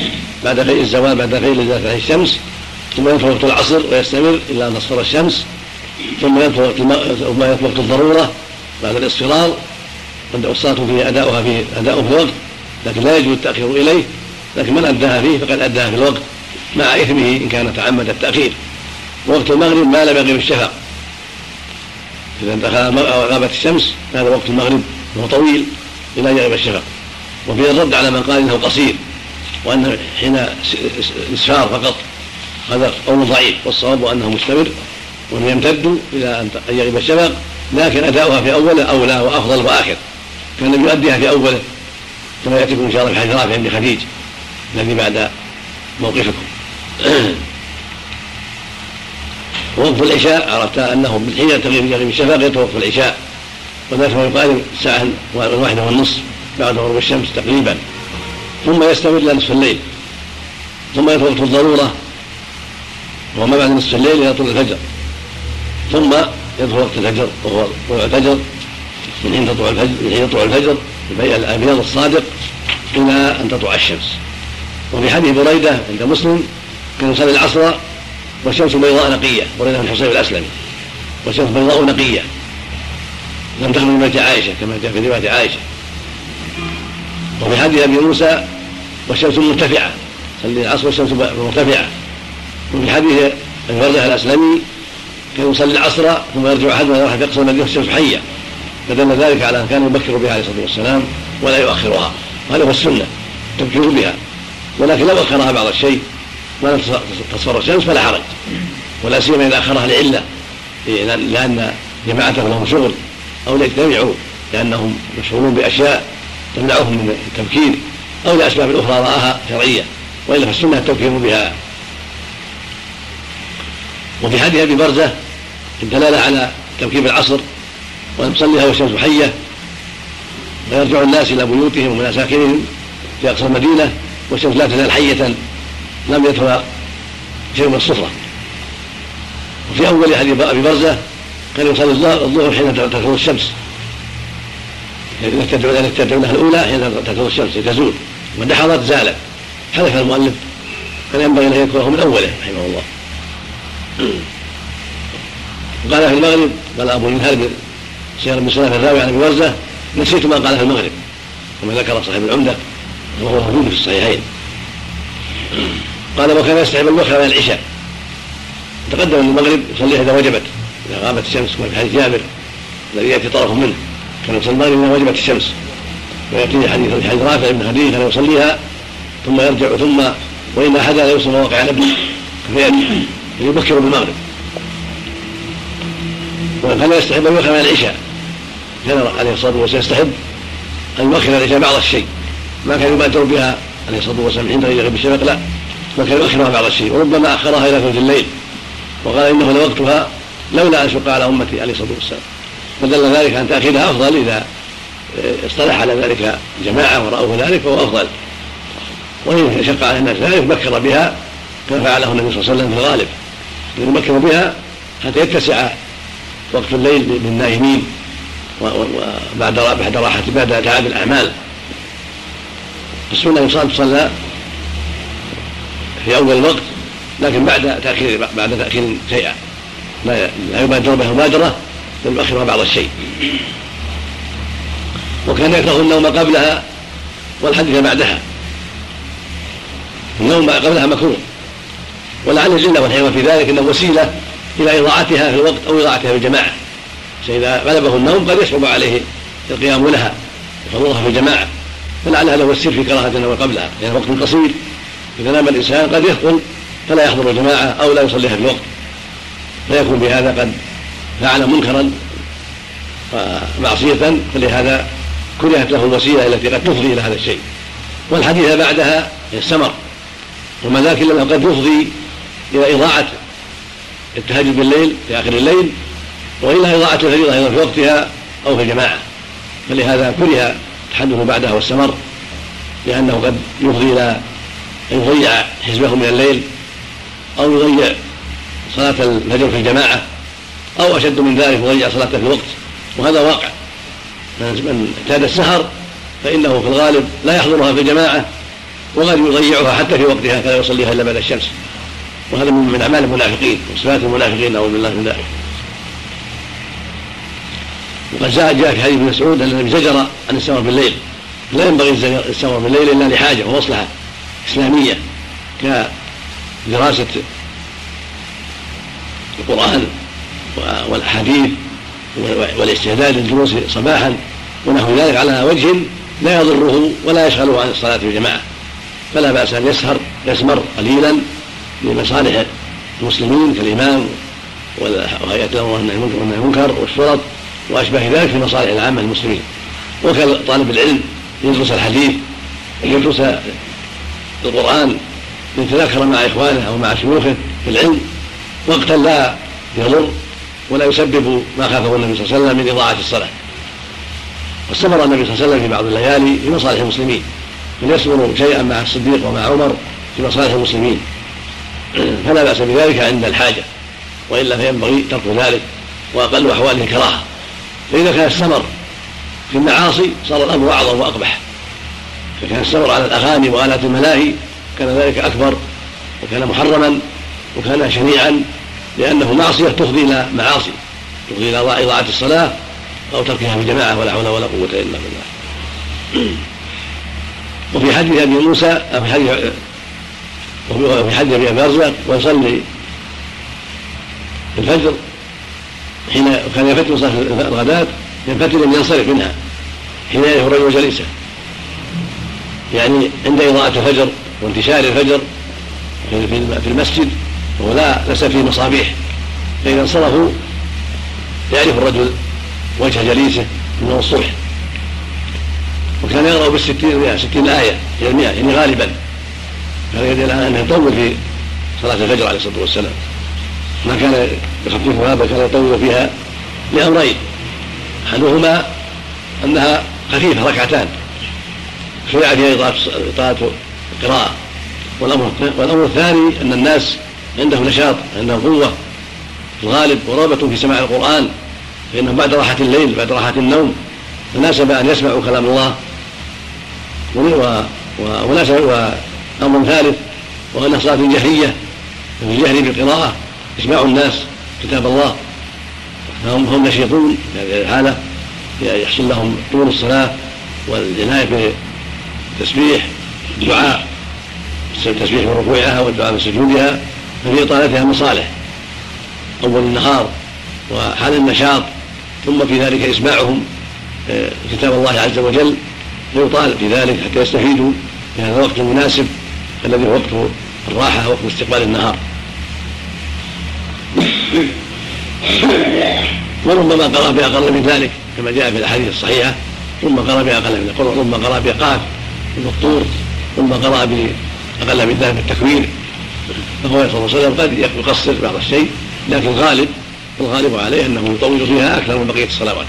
Speaker 2: بعد فيء الزوال بعد الذي فيه الشمس. ثم يدخل وقت العصر ويستمر إلى أن تصفر الشمس. ثم يدخل وقت ثم يدخل وقت الضرورة بعد الاصفرار. والصلاة فيه أداؤها في أداؤه في الوقت لكن لا يجوز التأخير إليه. لكن من أداها فيه فقد أداها في الوقت مع إثمه إن كان تعمد التأخير. وقت المغرب ما لم يغرب الشفق إذا دخل غابت الشمس هذا وقت المغرب وهو طويل إلى أن يغيب الشفق وفيه الرد على من قال إنه قصير وأنه حين إسفار فقط هذا قول ضعيف والصواب أنه مستمر وأنه يمتد إلى أن يغيب الشفق لكن أداؤها في أوله أولى وأفضل وآخر. كان يؤديها في أوله كما يأتيكم إن شاء الله في حديث رافع بن خديج. الذي بعد موقفكم. ووقف العشاء عرفت أنه حين تغيب يغيب الشفق يدخل وقف العشاء. وذلك ما يقارب الساعة الواحدة والنصف بعد غروب الشمس تقريبا. ثم يستمر إلى نصف الليل. ثم يدخل وقت الضرورة وهو ما بعد نصف الليل إلى طول الفجر. ثم يدخل وقت الفجر وهو طلوع الفجر. من حين تطلع الفجر من حين يطلع الفجر الأبيض الصادق إلى أن تطلع الشمس. وفي حديث بريدة عند مسلم كان يصلي العصر والشمس بيضاء نقية. بريدة بن حصيب الأسلمي. والشمس بيضاء نقية. لم تخرج من بيت عائشة كما جاء في رواية عائشة. وفي حديث أبي موسى والشمس مرتفعة. صلي العصر والشمس مرتفعة. وفي حديث أبي برده الأسلمي كان يصلي العصر ثم يرجع أحدنا يروح يقصر المدينة والشمس حية. فدل ذلك على أن كان يبكر بها عليه الصلاة والسلام ولا يؤخرها. وهذا هو السنة. التبكير بها. ولكن لو أخرها بعض الشيء ولم تصفر الشمس فلا حرج. ولا سيما إذا أخرها لعلة لأن جماعته لهم شغل أو ليجتمعوا لأنهم مشغولون بأشياء تمنعهم من التبكير أو لأسباب أخرى رآها شرعية وإلا فالسنه التبكير بها. وفي حديث أبي برزة الدلالة على تبكير العصر وأن تصليها والشمس حية ويرجع الناس إلى بيوتهم ومساكنهم في أقصى المدينة والشمس لا تزال حية لم يدخل شيء من الصفرة. وفي أول حديث أبي برزة كان يصلي الظهر حين تدخل الشمس. التي تدعونها الأولى حين تدخل الشمس تزول ودحضت زالت. حذف المؤلف. كان ينبغي أن يذكره من أوله رحمه الله. وقال في المغرب قال أبو منهل سير بن سلام الراوي عن أبي برزة نسيت ما قال في المغرب. كما ذكر صاحب العمدة. وهو موجود في الصحيحين. قال وكان يستحب الوكر من العشاء. تقدم المغرب يصليها إذا وجبت. إذا غابت الشمس كما في حديث جابر الذي يأتي طرف منه. كان يصلي المغرب إذا وجبت الشمس. وياتيه حديث حديث رافع بن خديجة كان يصليها ثم يرجع ثم وإن احدا لا يوصل مواقع نبي فيأتي يبكر بالمغرب. وكان يستحب أن من العشاء. كان عليه الصلاة والسلام يستحب أن يؤخر العشاء بعض الشيء. ما كان يبادر بها عليه الصلاة والسلام عند يغيب الشفق لا. بل كان يؤخرها بعض الشيء وربما اخرها إلى ثلث الليل. وقال إنه لوقتها لولا أن شق على أمتي عليه الصلاة والسلام. فدل ذلك أن تأخيرها أفضل إذا اصطلح على ذلك جماعة ورأوه ذلك فهو أفضل. وإن شق على الناس ذلك بكر بها كما فعله النبي صلى الله عليه وسلم في الغالب. يبكر بها حتى يتسع وقت الليل للنائمين وبعد بعد راحة بعد تعب الأعمال السنة يصلى تصلى في أول الوقت لكن بعد تأخير بعد تأخير شيئا. لا يبادر بها مبادرة بل يؤخرها بعض الشيء. وكان يكره النوم قبلها والحديث بعدها. النوم قبلها مكروه. ولعل العله والحكمه في ذلك إنه وسيلة إلى إضاعتها في الوقت أو إضاعتها في الجماعة. فإذا غلبه النوم قد يصعب عليه القيام لها. وحضورها في الجماعة. فلعل هذا هو السر في كراهه النوم قبلها لأن وقت قصير. إذا نام الإنسان قد يثقل فلا يحضر الجماعة أو لا يصليها في الوقت. فيكون بهذا قد فعل منكرا ومعصية فلهذا كرهت له الوسيلة التي قد تفضي إلى هذا الشيء. والحديث بعدها السمر. وما ذاك إلا قد يفضي إلى إضاعة التهجد بالليل في آخر الليل وإلى إضاعة الفريضة أيضا في وقتها أو في الجماعة. فلهذا كره التحدث بعدها والسمر لأنه قد يفضي إلى أن يضيع حزبه من الليل أو يضيع صلاة الفجر في الجماعة أو أشد من ذلك يضيع صلاته في الوقت. وهذا واقع. من اعتاد السهر فإنه في الغالب لا يحضرها في الجماعة وقد يضيعها حتى في وقتها فلا يصليها إلا بعد الشمس. وهذا من أعمال المنافقين وصفات المنافقين نعوذ بالله من ذلك. وقد جاء في حديث ابن مسعود أن النبي زجر عن السمر بالليل لا ينبغي السمر بالليل إلا لحاجة ومصلحه إسلامية كدراسة القرآن والأحاديث والاستعداد للدروس صباحا ونحو ذلك على وجه لا يضره ولا يشغله عن الصلاة في الجماعه فلا بأس أن يسهر يسمر قليلا لمصالح المسلمين كالامام وهيئة الأمر والنهي المنكر والشرط واشباه ذلك في مصالح العامة للمسلمين وكطالب العلم يدرس الحديث يدرس القرآن يتذاكر مع إخوانه أو مع شيوخه في العلم. وقتا لا يضر ولا يسبب ما خافه النبي صلى الله عليه وسلم من إضاعة الصلاة. واستمر النبي صلى الله عليه وسلم في بعض الليالي في مصالح المسلمين فليصبر شيئا مع الصديق ومع عمر في مصالح المسلمين. فلا بأس بذلك عند الحاجة وإلا فينبغي ترك ذلك وأقل أحواله الكراهه فإذا كان السمر في المعاصي صار الأمر أعظم وأقبح. فكان السمر على الأغاني وآلات الملاهي كان ذلك أكبر وكان محرما وكان شنيعا لأنه معصية تفضي إلى معاصي تفضي إلى إضاعة الصلاة أو تركها في الجماعة ولا حول ولا قوة إلا بالله. وفي حديث أبي موسى في حديث وفي حديث أبي بارزة ويصلي الفجر حين كان يفتر صلاة الغداة ينفتر ان ينصرف منها حين يعرف الرجل جليسة. يعني عند إضاءة الفجر وانتشار الفجر في المسجد وهو لا ليس فيه مصابيح. فإذا انصرفوا يعرف الرجل وجه جليسه انه الصبح. وكان يقرأ بالستين ستين آية المئة يعني غالبا. كان يدل على أنه يطول في صلاة الفجر عليه الصلاة والسلام. ما كان يخفف هذا كان يطول فيها لأمرين. أحدهما أنها خفيفة ركعتان. شرع فيها إطاعة القراءة والأمر والأمر الثاني أن الناس عندهم نشاط عندهم قوة. في الغالب ورغبة في سماع القرآن فإنهم بعد راحة الليل بعد راحة النوم. تناسب أن يسمعوا كلام الله. وأمر ثالث وأن صلاة جهرية في الجهر بالقراءة يسمع الناس. كتاب الله. فهم هم نشيطون في هذه الحالة يحصل لهم طول الصلاة والعناية بالتسبيح الدعاء التسبيح من ركوعها والدعاء من سجودها ففي إطالتها مصالح. أول النهار وحال النشاط ثم في ذلك إسماعهم آه، كتاب الله عز وجل فيطال في ذلك حتى يستفيدوا في هذا الوقت المناسب الذي هو وقت الراحة وقت استقبال النهار. وربما قرأ بأقل من ذلك كما جاء في الأحاديث الصحيحة ثم قرأ بأقل من ذلك ثم قرأ بقاف المقطور ثم قرأ بأقل من ذلك التكوير فهو صلى الله عليه وسلم قد يقصر بعض الشيء لكن الغالب الغالب عليه أنه يطول فيها أكثر من بقية الصلوات.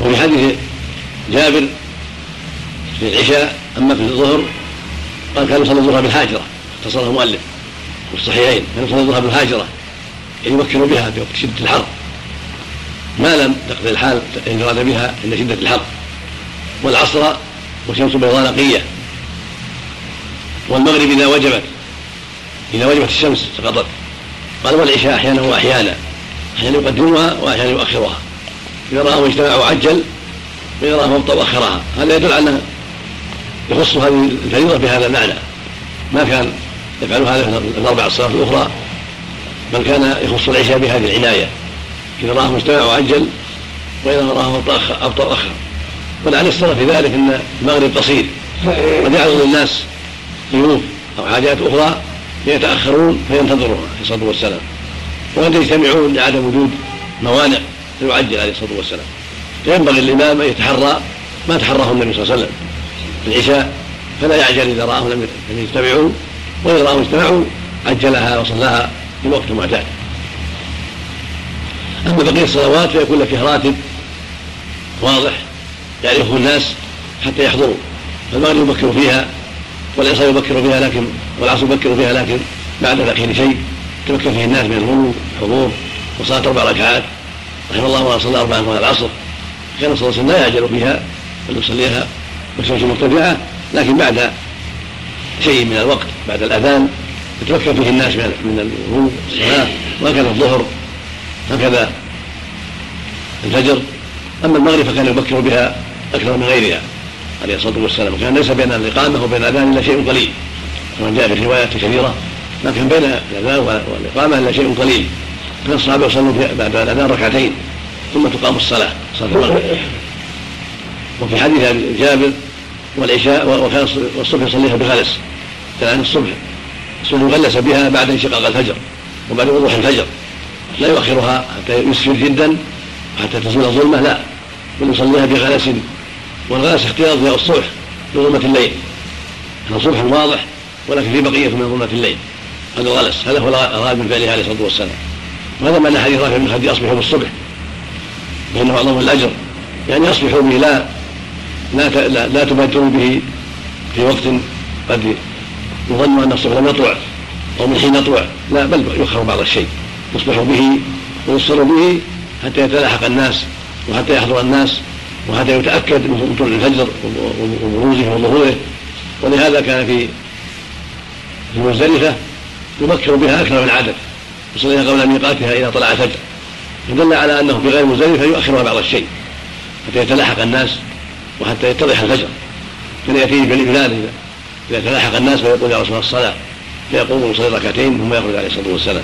Speaker 2: وفي حديث جابر في العشاء أما في الظهر قال كان يصلي الظهر بالهاجرة اختصرها المؤلف في الصحيحين الظهر بالهاجرة يمكن بها في وقت شدة الحر ما لم تقضي الحال إن أراد بها عند شدة الحر والعصر والشمس بيضاء نقية. والمغرب إذا وجبت إذا وجبت الشمس سقطت قال والعشاء أحيانا وأحيانا أحيانا يقدمها وأحيانا يؤخرها. إذا رآه اجتمع عجل وإذا رآه مبطأ أخرها. هذا يدل على يخص هذه الفريضة بهذا المعنى. ما كان يفعل هذا في الأربع الصلاة الأخرى. بل كان يخص العشاء بهذه العناية إذا رآه مجتمع وعجل وإذا رآه أبطأ أخر. ولعل السبب في ذلك إن المغرب قصير. قد يعرض للناس ضيوف أو حاجات أخرى فيتأخرون فينتظرها عليه الصلاة والسلام. وقد يجتمعون لعدم وجود موانع فيعجل عليه الصلاة والسلام. فينبغي الامام أن يتحرى ما تحراه النبي صلى الله عليه وسلم في العشاء فلا يعجل إذا راهم لم يجتمعوا. وإذا راهم اجتمعوا عجلها وصلاها في وقت معتاد. أما بقية الصلوات فيكون لك راتب واضح يعرفه الناس حتى يحضروا. فالمغرب يبكر فيها والعصر يبكر فيها لكن والعصر يبكر فيها لكن بعد الأخير شيء تمكن فيه الناس من الغروب الحضور وصلاة أربع ركعات. رحمه الله صلى اربعا قبل العصر. كان صلى الله عليه وسلم لا يعجل فيها بل يصليها والشمس مرتفعه لكن بعد شيء من الوقت بعد الأذان يتمكن فيه الناس من الغروب والصلاه وهكذا الظهر هكذا الفجر. أما المغرب فكان يبكر بها أكثر من غيرها عليه الصلاة والسلام. وكان ليس بين الإقامة وبين الأذان إلا شيء قليل. كما جاء في روايات كثيرة ما كان بين الأذان والإقامة إلا شيء قليل. كان الصحابة يصلون بعد الأذان ركعتين ثم تقام الصلاة صلاة المغرب. وفي حديث جابر والعشاء وكان والصبح يصليها بغلس كان الصبح. الصبح يغلس بها بعد انشقاق الفجر وبعد وضوح الفجر. لا يؤخرها حتى يسفر جدا حتى تزول الظلمة لا. بل يصليها بغلس والغلس اختيار ضياء الصبح بظلمه الليل. هذا صبح واضح ولكن في بقية من ظلمة الليل. هذا الغلس هذا هو الغالب من فعله عليه الصلاة والسلام. وهذا معنى حديث رافع بن خديج أصبحوا بالصبح. فانه أعظم الأجر. يعني أصبحوا به لا. لا لا, لا تبادروا به في وقت قد يظن أن الصبح لم يطلع أو من حين يطلع لا بل يؤخر بعض الشيء. يصبح به ويصر به حتى يتلاحق الناس وحتى يحضر الناس وحتى يتأكد من طلوع الفجر وبروزه وظهوره. ولهذا كان في في مزدلفه يبكر بها أكثر من العدد. يصليها قبل ميقاتها إذا طلع الفجر. فدل على أنه في غير مزدلفة يؤخرها بعض الشيء حتى يتلاحق الناس وحتى يتضح الفجر. كان ياتيه بالبلاد إذا تلاحق الناس فيقول يا رسول الله الصلاة فيقوم ويصلي ركعتين ثم يخرج عليه الصلاة والسلام.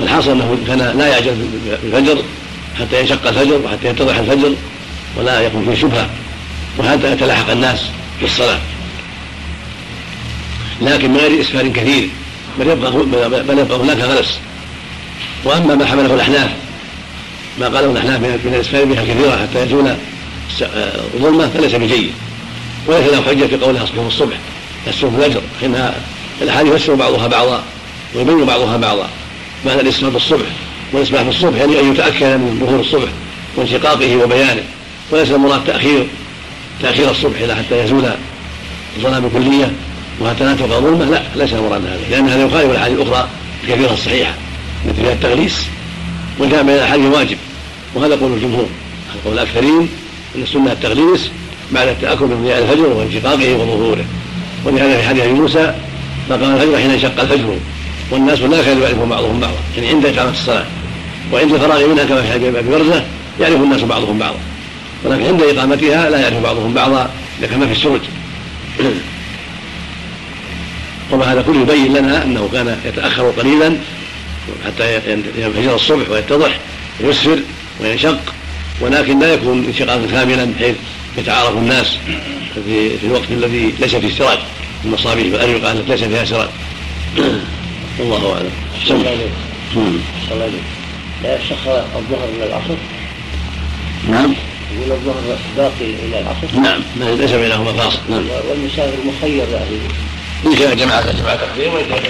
Speaker 2: الحاصل أنه كان لا يعجل بالفجر حتى ينشق الفجر وحتى يتضح الفجر ولا يكون فيه شبهة وحتى يتلاحق الناس بالصلاه لكن من غير إسفار كثير بل يبقى بل يبقى هناك غلس وأما ما حمله الأحناف ما قاله الأحناف من الإسفار بها كثيرة حتى يزول الظلمه فليس بجيد. وليس له حجة في قولها اصبحوا الصبح. يسر الفجر فانها الأحاديث يفسر بعضها بعضا ويبين بعضها بعضا. معنى الاسراء بالصبح والإصباح بالصبح يعني أن يتأكد من ظهور الصبح وانشقاقه وبيانه. وليس المراد تأخير تأخير الصبح إلى حتى يزول الظلام لا تبقى ظلمة. لا ليس المراد هذا. لأن هذا يخالف الأحاديث الأخرى الكثيرة الصحيحة التي فيها التغليس وجاء بين الأحاديث واجب. وهذا قول الجمهور. قول الأكثرين. أن السنة التغليس بعد التأكد من ضياء الفجر وانشقاقه وظهوره. ولهذا في حديث موسى فقال الفجر حين انشق الفجر. والناس لا يكاد يعرفون بعضهم بعضا. يعني عند إقامة الصلاة وعند الفراغ منها كما في حديث أبي برزة يعرف الناس بعضهم بعضا. ولكن عند إقامتها لا يعرف بعضهم بعضا كما في السرج. طبعا هذا كله يبين لنا أنه كان يتأخر قليلا حتى ينفجر الصبح ويتضح ويسفر وينشق. ولكن لا يكون انشقاقا كاملا بحيث يتعارف الناس في, في الوقت الذي ليس فيه سراج المصابيح والأريقة التي ليس فيها سراج. والله أعلم. صلى الله لا يشخ الظهر إلى العصر؟ نعم. يقول الظهر باقي إلى العصر؟ نعم. ليس بينهما فاصل. نعم. والمسافر مخير يعني إن شاء جماعة جماعة. تقديم وإن شاء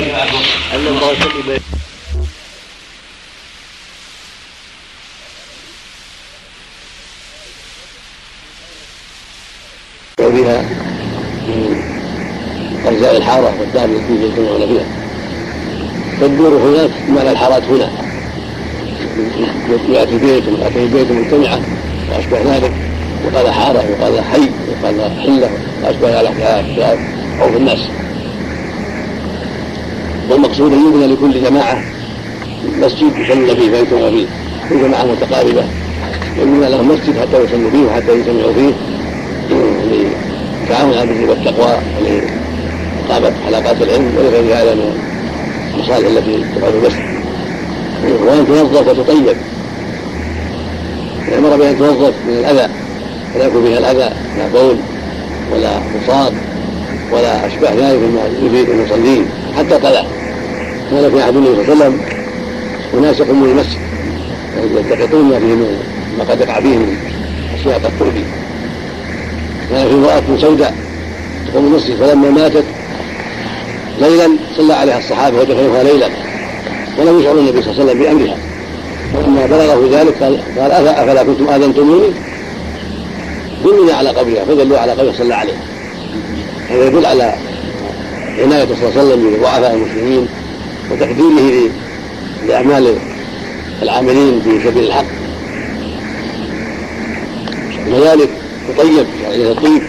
Speaker 2: جماعة أن الله يصلي بها أجزاء الحارة والدار التي يجتمعون فيها. فالدور هناك معنى الحارات هنا. يأتي بيت ويأتي بيت مجتمعة وأشبه ذلك. وقال حارة وقال حي وقال حلة وأشبه ذلك في عرف الناس. والمقصود أن يبنى لكل جماعة مسجد يصلون فيه فيجتمعوا فيه. كل جماعة متقاربة يبنى لهم مسجد حتى يصلوا فيه وحتى يجتمعوا فيه. لتعاون على البر والتقوى إقامة حلقات العلم ولغير هذا من المصالح التي تفعل المسجد وأن توظف وتطيب. أمر بأن توظف من الأذى ولا يكون فيها الأذى لا بول ولا مصاب ولا أشباه ذلك مما يفيد المصلين حتى قلع كان في عهد النبي صلى الله عليه وسلم وناس يقومون المسجد يلتقطون ما فيه ما قد يقع فيه من أشياء قد تؤذي. كان في امرأة سوداء تقوم المسجد فلما ماتت ليلا صلى عليها الصحابة ودفنوها ليلا ولم يشعر النبي صلى الله عليه وسلم بأمرها. فلما بلغه ذلك قال افلا كنتم آذنتموني؟ دلني على قبرها فدلوا على قبرها صلى عليه. هذا يدل على عناية صلى الله عليه وسلم بضعفاء المسلمين وتقديره لأعمال العاملين في سبيل الحق. كذلك تطيب عليها الطيب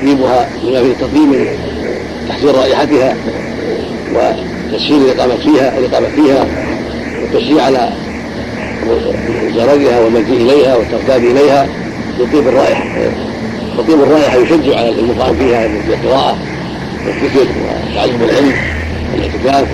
Speaker 2: تطيبها بما فيه التطيب من تحسين رائحتها وتسهيل الإقامة فيها الإقامة فيها والتشجيع على زرقها والمجيء إليها والترتاب إليها لطيب الرائحة تطيب الرائحة يشجع على المقام فيها بالقراءة والذكر وتعلم العلم والإعتكاف.